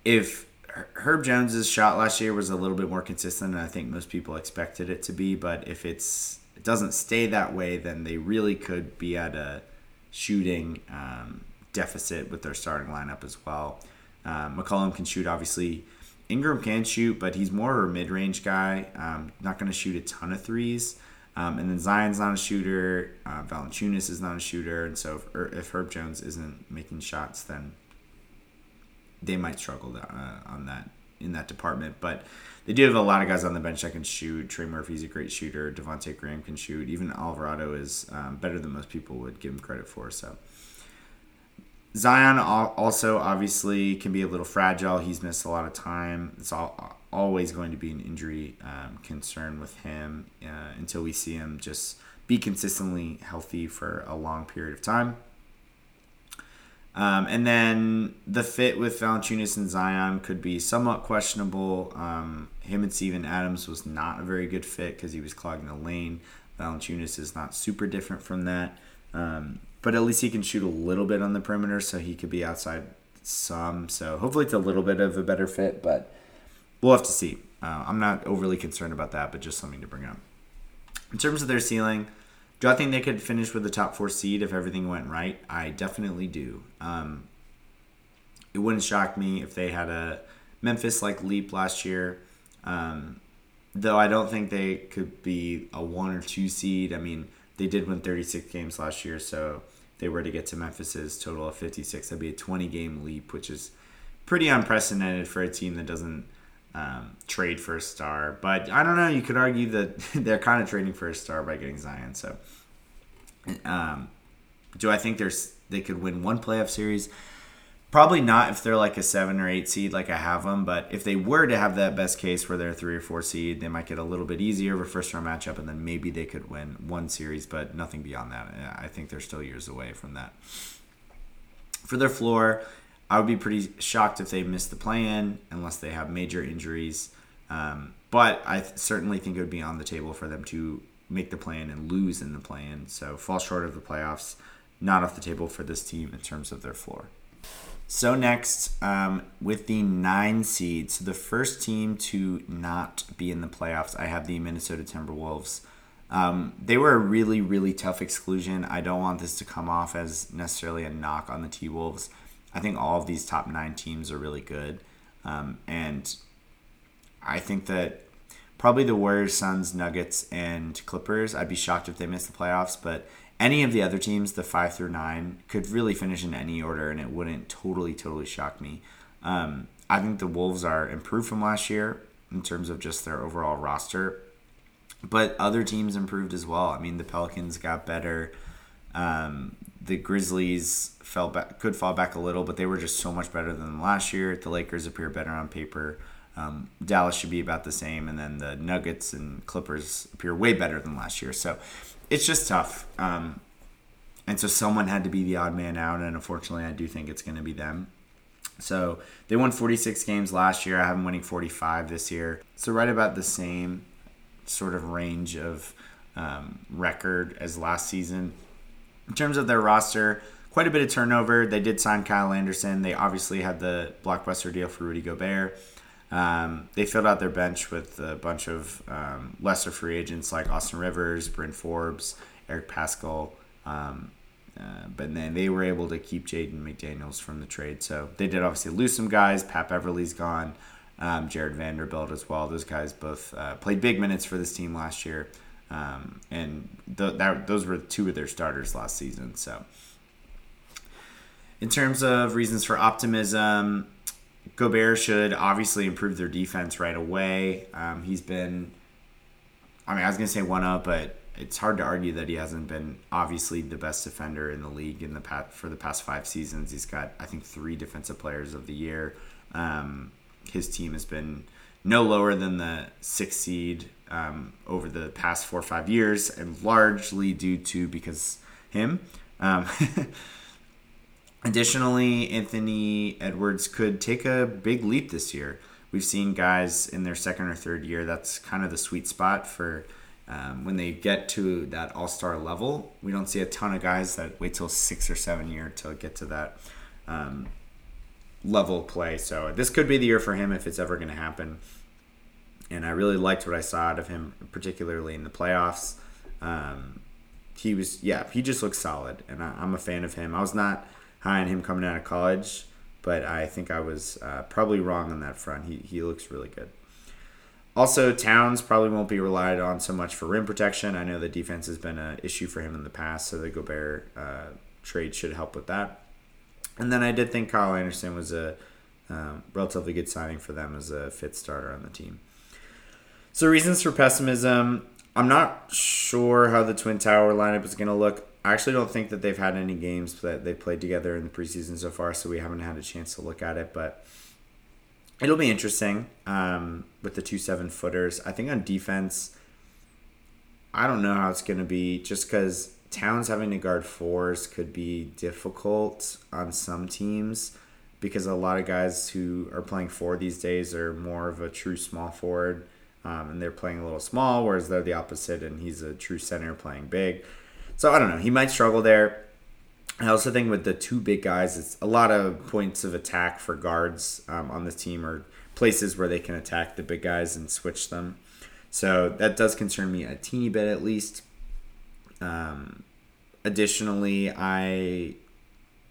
if Herb Jones's shot last year was a little bit more consistent than I think most people expected it to be, but if it's it doesn't stay that way, then they really could be at a shooting um, deficit with their starting lineup as well. Um, McCollum can shoot, obviously. Ingram can shoot, but he's more of a mid range guy. Um, not going to shoot a ton of threes. Um, and then Zion's not a shooter. Uh, Valanciunas is not a shooter. And so if, if Herb Jones isn't making shots, then they might struggle uh, on that in that department. But they do have a lot of guys on the bench that can shoot. Trey Murphy's a great shooter. Devonte Graham can shoot. Even Alvarado is um, better than most people would give him credit for. So Zion also obviously can be a little fragile. He's missed a lot of time. It's all, always going to be an injury um, concern with him uh, until we see him just be consistently healthy for a long period of time. Um, and then the fit with Valanciunas and Zion could be somewhat questionable. Um, him and Steven Adams was not a very good fit because he was clogging the lane. Valanciunas is not super different from that. Um, but at least he can shoot a little bit on the perimeter, so he could be outside some. So hopefully it's a little bit of a better fit, but we'll have to see. Uh, I'm not overly concerned about that, but just something to bring up. In terms of their ceiling, do I think they could finish with the top four seed if everything went right? I definitely do. Um, it wouldn't shock me if they had a Memphis like leap last year. Um, though I don't think they could be a one or two seed. I mean, they did win 36 games last year, so they were to get to Memphis's total of 56, that'd be a 20 game leap, which is pretty unprecedented for a team that doesn't um, trade for a star. But I don't know. You could argue that they're kind of trading for a star by getting Zion. So, um, do I think there's they could win one playoff series? Probably not if they're like a seven or eight seed, like I have them. But if they were to have that best case where they're a three or four seed, they might get a little bit easier of a first round matchup, and then maybe they could win one series, but nothing beyond that. I think they're still years away from that. For their floor, I would be pretty shocked if they miss the play-in unless they have major injuries. Um, but I th- certainly think it would be on the table for them to make the play-in and lose in the play-in. So fall short of the playoffs, not off the table for this team in terms of their floor. So next, um, with the nine seeds, so the first team to not be in the playoffs, I have the Minnesota Timberwolves. Um, they were a really, really tough exclusion. I don't want this to come off as necessarily a knock on the T Wolves. I think all of these top nine teams are really good. Um, and I think that probably the Warriors, Suns, Nuggets, and Clippers, I'd be shocked if they miss the playoffs, but any of the other teams, the five through nine, could really finish in any order, and it wouldn't totally, totally shock me. Um, I think the Wolves are improved from last year in terms of just their overall roster, but other teams improved as well. I mean, the Pelicans got better. Um, the Grizzlies fell back, could fall back a little, but they were just so much better than last year. The Lakers appear better on paper. Um, Dallas should be about the same, and then the Nuggets and Clippers appear way better than last year. So it's just tough. Um, and so someone had to be the odd man out, and unfortunately, I do think it's going to be them. So they won 46 games last year. I have them winning 45 this year. So right about the same sort of range of um, record as last season. In terms of their roster, quite a bit of turnover. They did sign Kyle Anderson. They obviously had the blockbuster deal for Rudy Gobert. Um, they filled out their bench with a bunch of um, lesser free agents like Austin Rivers, Bryn Forbes, Eric Paschall. Um, uh, but then they were able to keep Jaden McDaniels from the trade. So they did obviously lose some guys. Pat Beverley's gone. Um, Jarred Vanderbilt as well. Those guys both uh, played big minutes for this team last year. Um, and th- that, those were two of their starters last season. So, in terms of reasons for optimism, Gobert should obviously improve their defense right away. Um, he's been, I mean, I was going to say one up, but it's hard to argue that he hasn't been obviously the best defender in the league in the past for the past five seasons. He's got, I think, three defensive players of the year. Um, his team has been no lower than the sixth seed um, over the past four or five years, and largely due to because him. Um, additionally, Anthony Edwards could take a big leap this year. We've seen guys in their second or third year. That's kind of the sweet spot for um, when they get to that all star level. We don't see a ton of guys that wait till six or seven year to get to that um, level play. So this could be the year for him if it's ever going to happen. And I really liked what I saw out of him, particularly in the playoffs. Um, he was, yeah, he just looks solid, and I, am a fan of him. I was not high on him coming out of college, but I think I was uh, probably wrong on that front. He, he looks really good. Also, Towns probably won't be relied on so much for rim protection. I know the defense has been an issue for him in the past, so the Gobert uh, trade should help with that. And then I did think Kyle Anderson was a um, relatively good signing for them as a fit starter on the team. So, reasons for pessimism I'm not sure how the Twin Tower lineup is going to look. I actually don't think that they've had any games that they played together in the preseason so far, so we haven't had a chance to look at it. But it'll be interesting um, with the two seven footers. I think on defense, I don't know how it's going to be just because Towns having to guard fours could be difficult on some teams because a lot of guys who are playing four these days are more of a true small forward um, and they're playing a little small, whereas they're the opposite, and he's a true center playing big. So I don't know. He might struggle there. I also think with the two big guys, it's a lot of points of attack for guards um, on this team or places where they can attack the big guys and switch them. So that does concern me a teeny bit at least. Um, additionally, I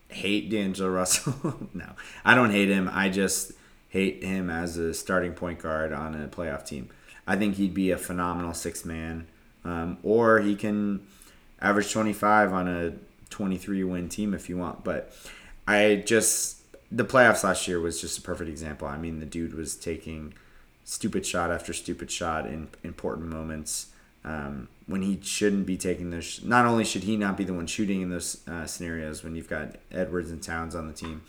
hate D'Angelo Russell. no, I don't hate him. I just hate him as a starting point guard on a playoff team. I think he'd be a phenomenal six man, um, or he can average 25 on a 23 win team if you want. But I just the playoffs last year was just a perfect example. I mean, the dude was taking stupid shot after stupid shot in important moments um, when he shouldn't be taking those. Not only should he not be the one shooting in those uh, scenarios when you've got Edwards and Towns on the team,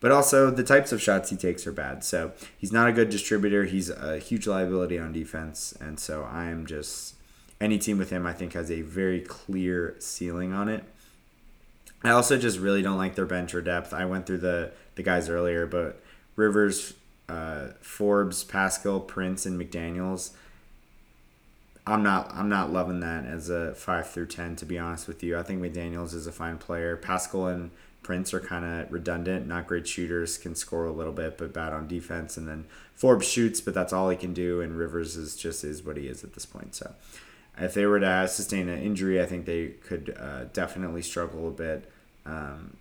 but also the types of shots he takes are bad. So he's not a good distributor. He's a huge liability on defense, and so I am just any team with him. I think has a very clear ceiling on it. I also just really don't like their bench or depth. I went through the the guys earlier, but Rivers, uh, Forbes, Pascal, Prince, and McDaniels. I'm not I'm not loving that as a five through ten to be honest with you. I think McDaniels is a fine player. Pascal and Prince are kind of redundant, not great shooters, can score a little bit, but bad on defense. And then Forbes shoots, but that's all he can do. And Rivers is just is what he is at this point. So if they were to sustain an injury, I think they could uh, definitely struggle a bit um,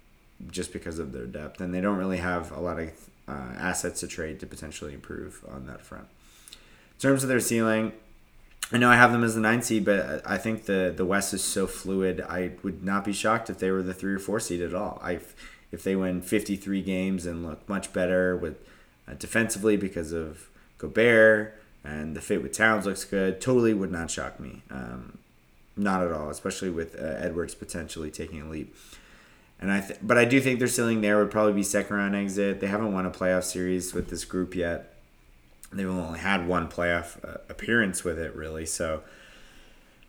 just because of their depth. And they don't really have a lot of uh, assets to trade to potentially improve on that front. In terms of their ceiling, I know I have them as the nine seed, but I think the the West is so fluid. I would not be shocked if they were the three or four seed at all. I if they win 53 games and look much better with uh, defensively because of Gobert and the fit with Towns looks good. Totally would not shock me. Um, not at all, especially with uh, Edwards potentially taking a leap. And I, th- but I do think ceiling there would probably be second round exit. They haven't won a playoff series with this group yet they've only had one playoff uh, appearance with it really so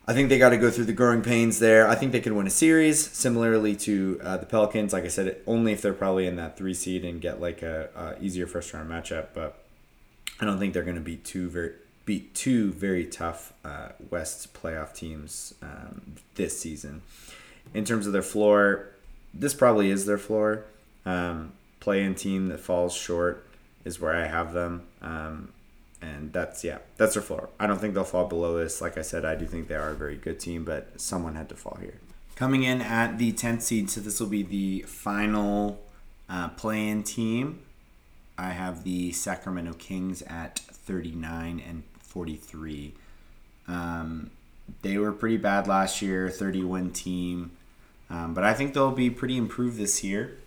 i think they got to go through the growing pains there i think they could win a series similarly to uh, the pelicans like i said only if they're probably in that three seed and get like a easier first round matchup but i don't think they're going to be too very beat two very tough uh, west playoff teams um, this season in terms of their floor this probably is their floor um, play in team that falls short is where I have them. Um, and that's yeah, that's their floor. I don't think they'll fall below this. Like I said, I do think they are a very good team, but someone had to fall here. Coming in at the 10th seed, so this will be the final uh, play-in team. I have the Sacramento Kings at 39 and 43. Um, they were pretty bad last year, 31 team, um, but I think they'll be pretty improved this year.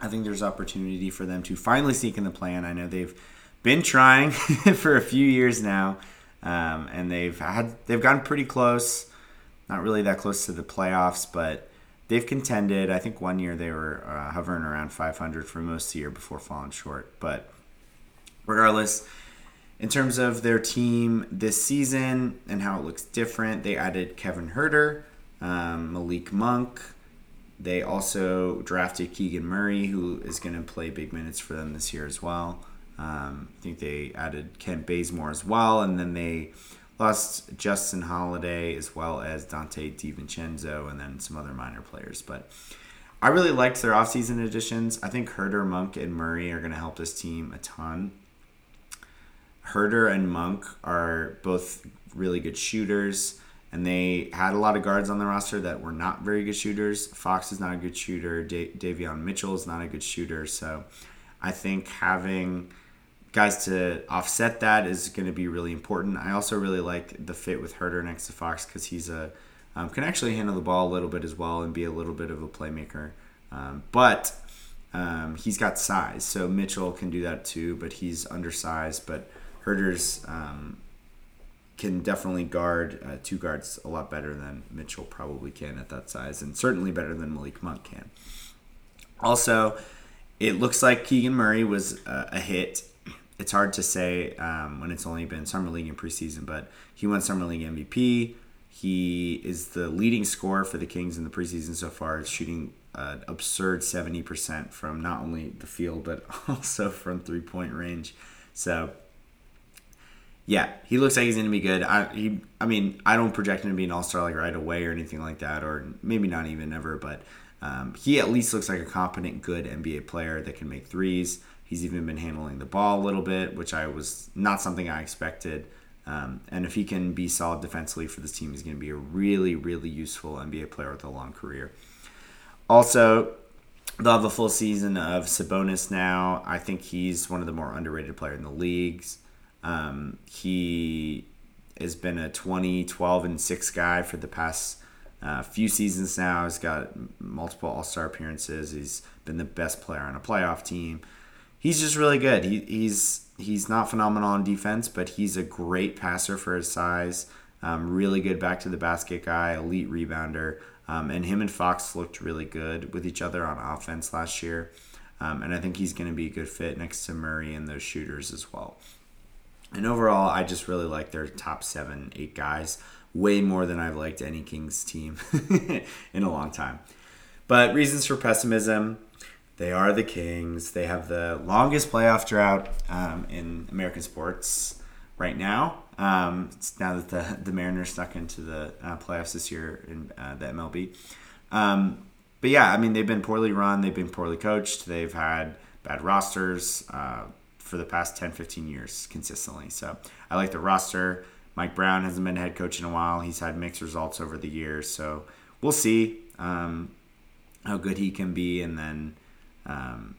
I think there's opportunity for them to finally sneak in the plan. I know they've been trying for a few years now, um, and they've had they've gotten pretty close. Not really that close to the playoffs, but they've contended. I think one year they were uh, hovering around 500 for most of the year before falling short. But regardless, in terms of their team this season and how it looks different, they added Kevin Huerter, um, Malik Monk. They also drafted Keegan Murray, who is going to play big minutes for them this year as well. Um, I think they added Kent Bazemore as well, and then they lost Justin Holiday as well as Donte DiVincenzo, and then some other minor players. But I really liked their offseason additions. I think Huerter, Monk, and Murray are going to help this team a ton. Huerter and Monk are both really good shooters, and they had a lot of guards on the roster that were not very good shooters. Fox is not a good shooter. Da- Davion Mitchell is not a good shooter. So I think having guys to offset that is going to be really important. I also really like the fit with Huerter next to Fox because he's a um, can actually handle the ball a little bit as well and be a little bit of a playmaker. Um, but um, he's got size, so Mitchell can do that too. But he's undersized. But Huerter's um, can definitely guard uh, two guards a lot better than Mitchell probably can at that size, and certainly better than Malik Monk can. Also, it looks like Keegan Murray was uh, a hit it's hard to say um, when it's only been summer league and preseason, but he won summer league MVP. He is the leading scorer for the Kings in the preseason so far, shooting an absurd 70% from not only the field but also from three point range. So, yeah, he looks like he's going to be good. I he, I mean, I don't project him to be an all star like right away or anything like that, or maybe not even ever, but um, he at least looks like a competent, good NBA player that can make threes. He's even been handling the ball a little bit, which I was not something I expected. Um, and if he can be solid defensively for this team, he's going to be a really, really useful NBA player with a long career. Also, they'll have a full season of Sabonis now. I think he's one of the more underrated players in the leagues. Um, he has been a 20, 12, and 6 guy for the past uh, few seasons now. He's got multiple All Star appearances. He's been the best player on a playoff team he's just really good. He, he's he's not phenomenal on defense, but he's a great passer for his size. Um, really good back to the basket guy, elite rebounder. Um, and him and Fox looked really good with each other on offense last year. Um, and I think he's going to be a good fit next to Murray and those shooters as well. And overall, I just really like their top seven, eight guys way more than I've liked any Kings team in a long time. But reasons for pessimism they are the Kings. They have the longest playoff drought um, in American sports right now. Um, now that the, the Mariners stuck into the uh, playoffs this year in uh, the MLB. Um, but yeah, I mean, they've been poorly run. They've been poorly coached. They've had bad rosters uh, for the past 10, 15 years consistently. So I like the roster. Mike Brown hasn't been head coach in a while. He's had mixed results over the years. So we'll see um, how good he can be. And then um,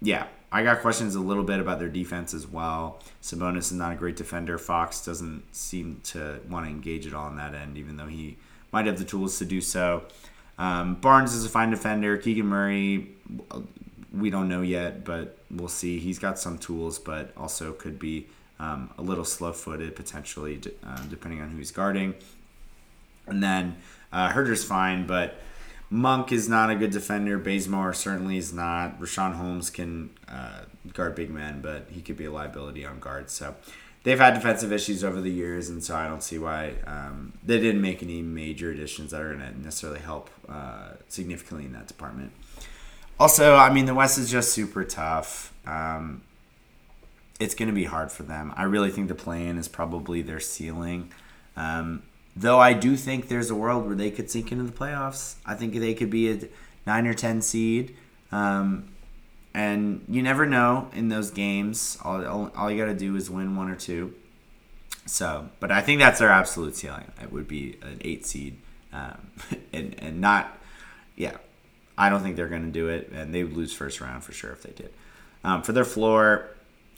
yeah, I got questions a little bit about their defense as well. Sabonis is not a great defender. Fox doesn't seem to want to engage at all on that end, even though he might have the tools to do so. Um, Barnes is a fine defender. Keegan Murray, we don't know yet, but we'll see. He's got some tools, but also could be um, a little slow footed potentially, uh, depending on who he's guarding. And then uh, Huerter's fine, but Monk is not a good defender. Bazemore certainly is not. Richaun Holmes can uh, guard big men, but he could be a liability on guards. So they've had defensive issues over the years, and so I don't see why um, they didn't make any major additions that are going to necessarily help uh, significantly in that department. Also, I mean, the West is just super tough. Um, it's going to be hard for them. I really think the play-in is probably their ceiling. Um, Though I do think there's a world where they could sink into the playoffs. I think they could be a nine or ten seed. Um, and you never know in those games. All, all, all you got to do is win one or two. So, but I think that's their absolute ceiling. It would be an eight seed, um, and and not, yeah. I don't think they're going to do it, and they would lose first round for sure if they did. Um, for their floor,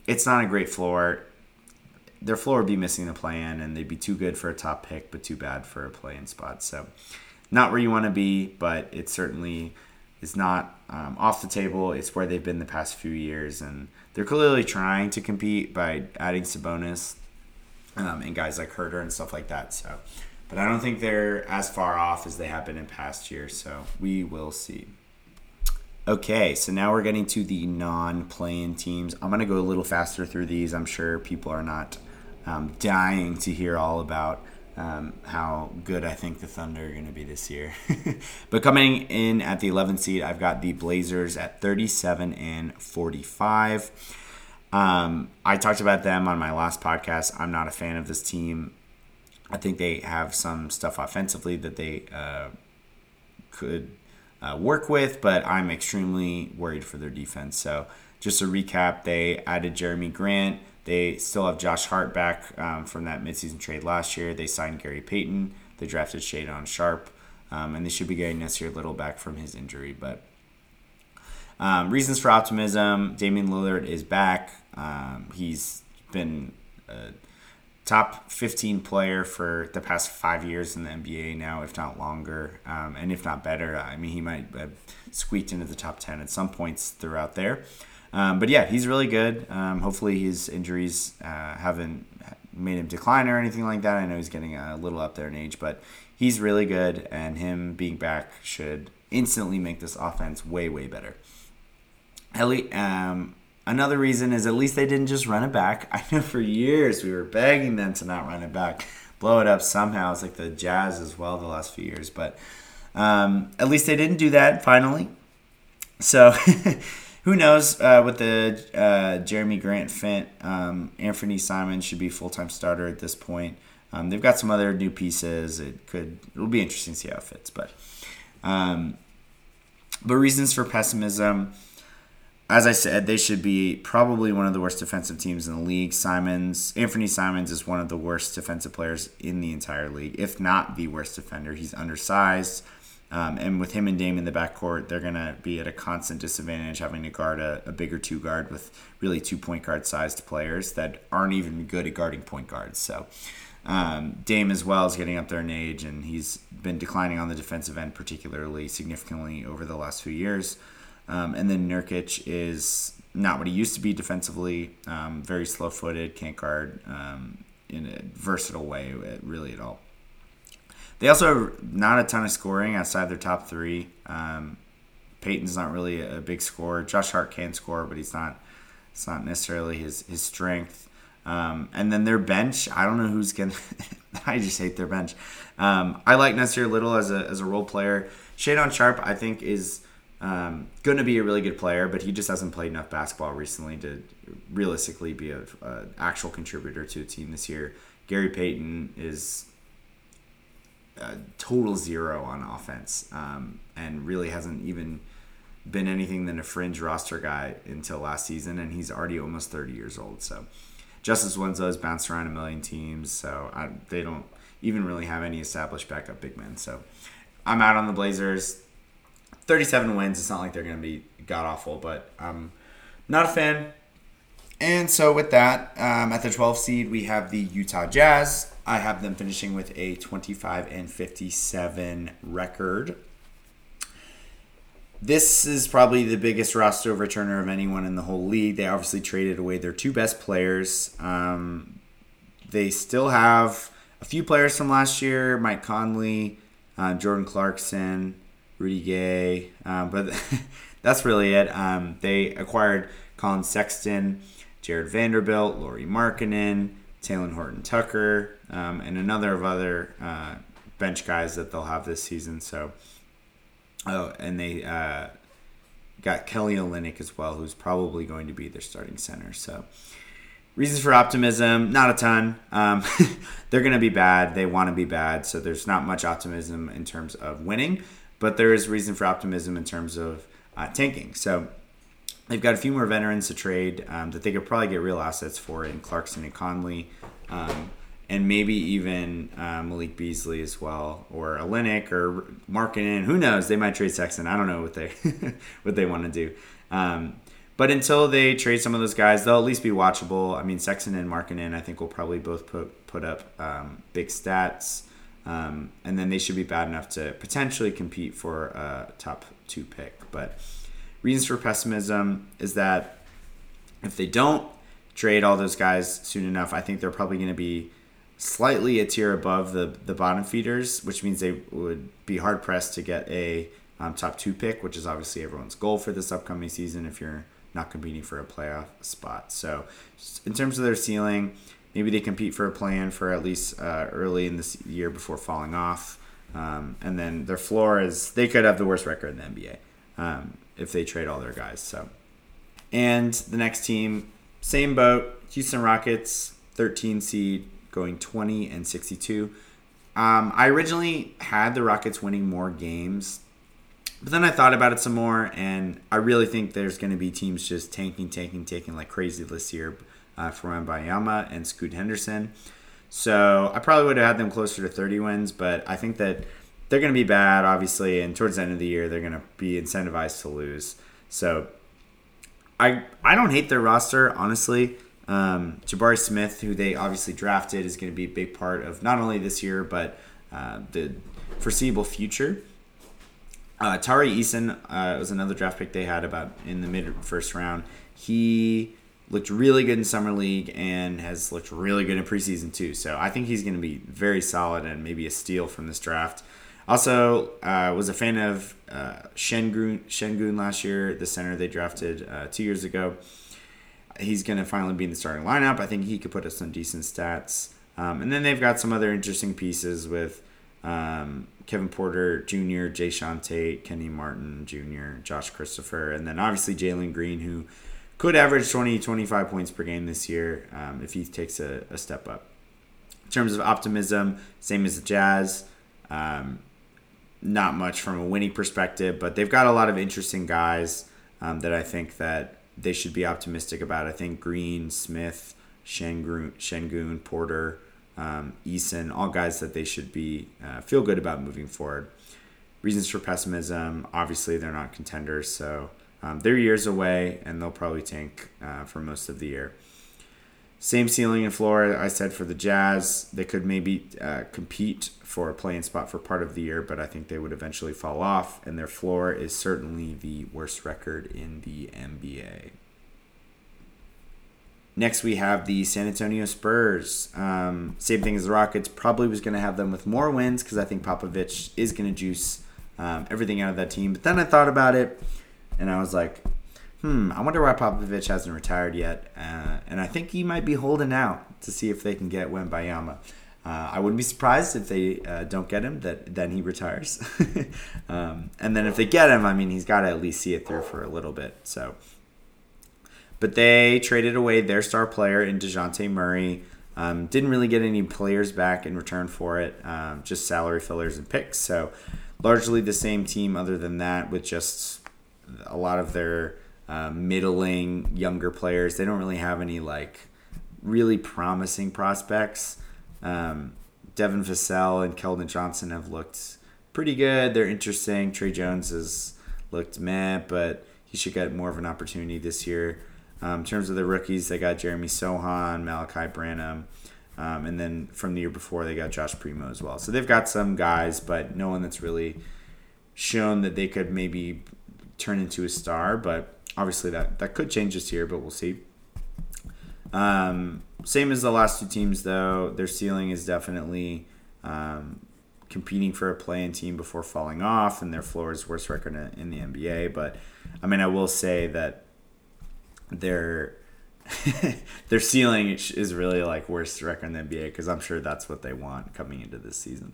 it's not a great floor their floor would be missing the play-in, and they'd be too good for a top pick, but too bad for a play-in spot. So, not where you want to be, but it certainly is not um, off the table. It's where they've been the past few years, and they're clearly trying to compete by adding Sabonis um, and guys like Huerter and stuff like that. So, but I don't think they're as far off as they have been in past years. So we will see. Okay, so now we're getting to the non-playing teams. I'm gonna go a little faster through these. I'm sure people are not um, dying to hear all about um, how good I think the Thunder are going to be this year. but coming in at the 11th seed, I've got the Blazers at 37 and 45. Um, I talked about them on my last podcast. I'm not a fan of this team. I think they have some stuff offensively that they uh, could uh, work with, but I'm extremely worried for their defense. So, just a recap they added Jerami Grant. They still have Josh Hart back um, from that midseason trade last year. They signed Gary Payton. They drafted Shaedon Sharpe. Um, and they should be getting Nassir Little back from his injury. But um, reasons for optimism Damian Lillard is back. Um, he's been a top 15 player for the past five years in the NBA now, if not longer, um, and if not better. I mean, he might have squeaked into the top 10 at some points throughout there. Um, but yeah, he's really good. Um, hopefully, his injuries uh, haven't made him decline or anything like that. I know he's getting a little up there in age, but he's really good, and him being back should instantly make this offense way, way better. Ellie, um, another reason is at least they didn't just run it back. I know for years we were begging them to not run it back, blow it up somehow. It's like the Jazz as well the last few years, but um, at least they didn't do that finally. So. who knows uh, with the uh, Jerami Grant Fint, um, Anthony Simons should be full time starter at this point. Um, they've got some other new pieces. It could it'll be interesting to see how it fits, but um, but reasons for pessimism. As I said, they should be probably one of the worst defensive teams in the league. Simons, Anthony Simons is one of the worst defensive players in the entire league, if not the worst defender. He's undersized. Um, and with him and Dame in the backcourt, they're going to be at a constant disadvantage having to guard a, a bigger two guard with really two point guard sized players that aren't even good at guarding point guards. So um, Dame as well is getting up there in age, and he's been declining on the defensive end, particularly significantly over the last few years. Um, and then Nurkic is not what he used to be defensively, um, very slow footed, can't guard um, in a versatile way, really at all. They also have not a ton of scoring outside their top three. Um, Payton's not really a big scorer. Josh Hart can score, but he's not. It's not necessarily his his strength. Um, and then their bench, I don't know who's gonna. I just hate their bench. Um, I like Nassir Little as a as a role player. Shaedon Sharpe, I think, is um, going to be a really good player, but he just hasn't played enough basketball recently to realistically be an actual contributor to a team this year. Gary Payton is total zero on offense, um, and really hasn't even been anything than a fringe roster guy until last season, and he's already almost 30 years old. So Justice Winslow has bounced around a million teams, so I, they don't even really have any established backup big men. So I'm out on the Blazers. 37 wins. It's not like they're going to be god awful, but I'm not a fan. And so with that, um, at the 12th seed, we have the Utah Jazz. I have them finishing with a 25 and 57 record. This is probably the biggest roster returner of anyone in the whole league. They obviously traded away their two best players. Um, they still have a few players from last year Mike Conley, uh, Jordan Clarkson, Rudy Gay, um, but that's really it. Um, they acquired Collin Sexton, Jarred Vanderbilt, Lauri Markkanen, Talen Horton Tucker, um, and another of other uh, bench guys that they'll have this season. So, oh, and they uh, got Kelly Olynyk as well, who's probably going to be their starting center. So, reasons for optimism, not a ton. Um, they're going to be bad. They want to be bad. So, there's not much optimism in terms of winning, but there is reason for optimism in terms of uh, tanking. So, they've got a few more veterans to trade um, that they could probably get real assets for in Clarkson and Conley. Um, and maybe even uh, Malik Beasley as well, or Olynyk, or Markkanen. Who knows? They might trade Sexton. I don't know what they what they want to do. Um, but until they trade some of those guys, they'll at least be watchable. I mean, Sexton and Markkanen, I think, will probably both put put up um, big stats, um, and then they should be bad enough to potentially compete for a top two pick. But reasons for pessimism is that if they don't trade all those guys soon enough, I think they're probably going to be slightly a tier above the the bottom feeders, which means they would be hard pressed to get a um, top two pick, which is obviously everyone's goal for this upcoming season if you're not competing for a playoff spot. So, in terms of their ceiling, maybe they compete for a plan for at least uh, early in this year before falling off. Um, and then their floor is they could have the worst record in the NBA um, if they trade all their guys. So, and the next team, same boat, Houston Rockets, 13 seed, going 20 and 62. Um, I originally had the Rockets winning more games, but then I thought about it some more, and I really think there's going to be teams just tanking, tanking, tanking like crazy this year uh, for Wembanyama and Scoot Henderson. So I probably would have had them closer to 30 wins, but I think that they're going to be bad, obviously, and towards the end of the year, they're going to be incentivized to lose. So I I don't hate their roster, honestly. Um, Jabari Smith, who they obviously drafted, is going to be a big part of not only this year but uh, the foreseeable future. Uh, Tari Eason uh, was another draft pick they had about in the mid first round. He looked really good in summer league and has looked really good in preseason too. So I think he's going to be very solid and maybe a steal from this draft. Also, uh, was a fan of uh, Sengun, Sengun last year, the center they drafted uh, two years ago he's going to finally be in the starting lineup. I think he could put us some decent stats. Um, and then they've got some other interesting pieces with um, Kevin Porter Jr., Jae'Sean Tate, Kenyon Martin Jr., Josh Christopher, and then obviously Jalen Green, who could average 20, 25 points per game this year um, if he takes a, a, step up. In terms of optimism, same as the Jazz. Um, not much from a winning perspective, but they've got a lot of interesting guys um, that I think that they should be optimistic about. I think Green, Smith, Sengun Porter, um, Eason, all guys that they should be uh, feel good about moving forward. Reasons for pessimism, obviously they're not contenders, so um, they're years away and they'll probably tank uh, for most of the year. Same ceiling and floor, I said for the Jazz. They could maybe uh, compete for a playing spot for part of the year, but I think they would eventually fall off, and their floor is certainly the worst record in the NBA. Next, we have the San Antonio Spurs. Um, same thing as the Rockets. Probably was going to have them with more wins because I think Popovich is going to juice um, everything out of that team. But then I thought about it, and I was like, hmm, I wonder why Popovich hasn't retired yet. Uh, and I think he might be holding out to see if they can get Wembanyama. Uh, I wouldn't be surprised if they uh, don't get him. That then he retires, um, and then if they get him, I mean, he's got to at least see it through for a little bit. So, but they traded away their star player in Dejounte Murray. Um, didn't really get any players back in return for it, um, just salary fillers and picks. So, largely the same team, other than that, with just a lot of their uh, middling younger players. They don't really have any like really promising prospects. Um, Devin Vassell and Keldon Johnson have looked pretty good. They're interesting. Tre Jones has looked meh, but he should get more of an opportunity this year. Um, in terms of the rookies, they got Jeremy Sochan, Malaki Branham, um, and then from the year before, they got Josh Primo as well. So they've got some guys, but no one that's really shown that they could maybe turn into a star. But obviously that that could change this year, but we'll see. Um, same as the last two teams, though. Their ceiling is definitely um, competing for a play-in team before falling off, and their floor is worst record in the NBA. But I mean, I will say that their their ceiling is really like worst record in the NBA because I'm sure that's what they want coming into this season.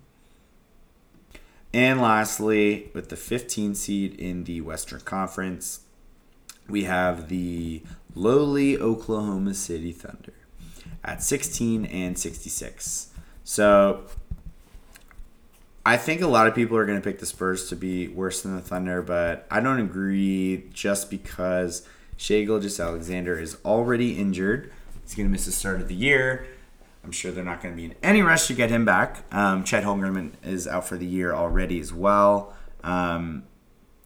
And lastly, with the 15 seed in the Western Conference, we have the lowly Oklahoma City Thunder at 16 and 66. So I think a lot of people are going to pick the Spurs to be worse than the Thunder, but I don't agree just because Shai Gilgeous-Alexander is already injured. He's going to miss the start of the year. I'm sure they're not going to be in any rush to get him back. Um, Chet Holmgren is out for the year already as well. Um,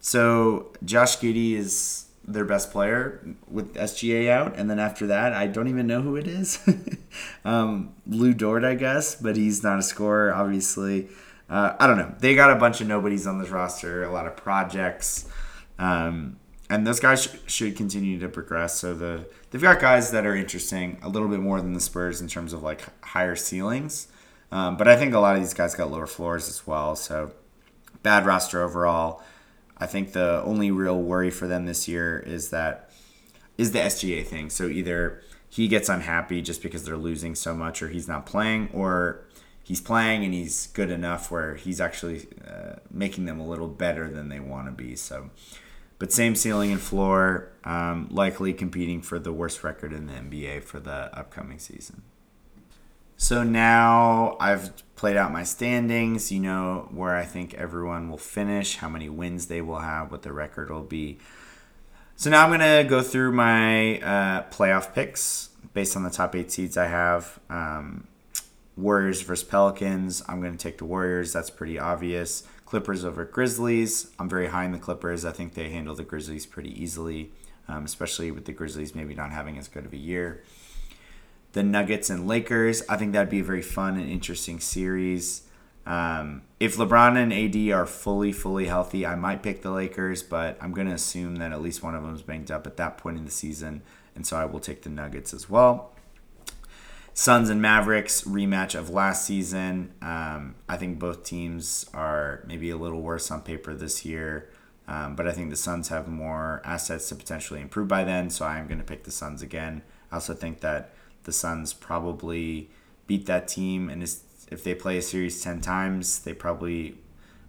so Josh Giddey is their best player with SGA out, and then after that, I don't even know who it is. um, Lu Dort, I guess, but he's not a scorer, obviously. Uh, I don't know. They got a bunch of nobodies on this roster, a lot of projects, um, and those guys sh- should continue to progress. So the they've got guys that are interesting, a little bit more than the Spurs in terms of like higher ceilings, um, but I think a lot of these guys got lower floors as well. So bad roster overall. I think the only real worry for them this year is that is the SGA thing. So either he gets unhappy just because they're losing so much, or he's not playing, or he's playing and he's good enough where he's actually uh, making them a little better than they want to be. So, but same ceiling and floor, um, likely competing for the worst record in the NBA for the upcoming season. So now I've played out my standings. You know where I think everyone will finish, how many wins they will have, what the record will be. So now I'm going to go through my uh, playoff picks based on the top eight seeds I have. Um, Warriors versus Pelicans. I'm going to take the Warriors. That's pretty obvious. Clippers over Grizzlies. I'm very high in the Clippers. I think they handle the Grizzlies pretty easily, um, especially with the Grizzlies maybe not having as good of a year the Nuggets and Lakers. I think that'd be a very fun and interesting series. Um, if LeBron and AD are fully, fully healthy, I might pick the Lakers, but I'm going to assume that at least one of them is banged up at that point in the season, and so I will take the Nuggets as well. Suns and Mavericks rematch of last season. Um, I think both teams are maybe a little worse on paper this year, um, but I think the Suns have more assets to potentially improve by then, so I'm going to pick the Suns again. I also think that the Suns probably beat that team, and if they play a series ten times, they probably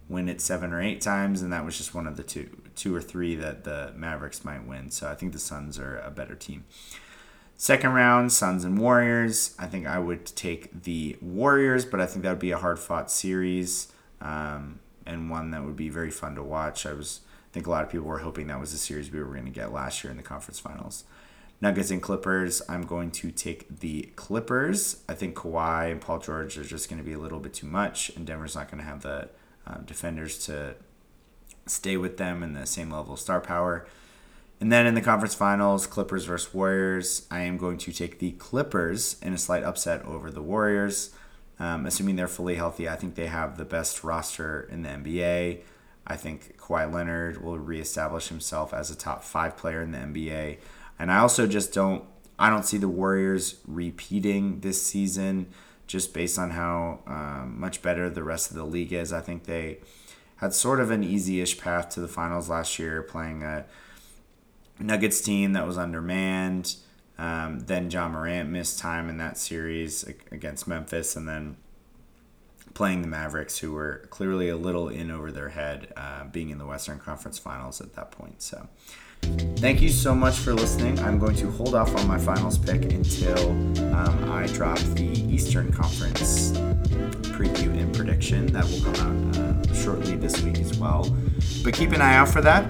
win it seven or eight times, and that was just one of the two, two or three that the Mavericks might win. So I think the Suns are a better team. Second round, Suns and Warriors. I think I would take the Warriors, but I think that would be a hard fought series um, and one that would be very fun to watch. I was, I think a lot of people were hoping that was the series we were going to get last year in the conference finals. Nuggets and Clippers, I'm going to take the Clippers. I think Kawhi and Paul George are just going to be a little bit too much, and Denver's not going to have the um, defenders to stay with them in the same level of star power. And then in the conference finals, Clippers versus Warriors, I am going to take the Clippers in a slight upset over the Warriors. Um, assuming they're fully healthy, I think they have the best roster in the NBA. I think Kawhi Leonard will reestablish himself as a top five player in the NBA. And I also just don't I don't see the Warriors repeating this season just based on how um, much better the rest of the league is. I think they had sort of an easy-ish path to the finals last year, playing a Nuggets team that was undermanned. Um, then Ja Morant missed time in that series against Memphis, and then playing the Mavericks, who were clearly a little in over their head, uh, being in the Western Conference Finals at that point. So. Thank you so much for listening. I'm going to hold off on my finals pick until um, I drop the Eastern Conference preview and prediction. That will come out uh, shortly this week as well. But keep an eye out for that.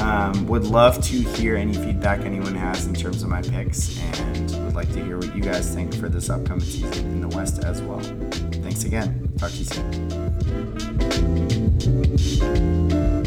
Um, would love to hear any feedback anyone has in terms of my picks and would like to hear what you guys think for this upcoming season in the West as well. Thanks again. Talk to you soon.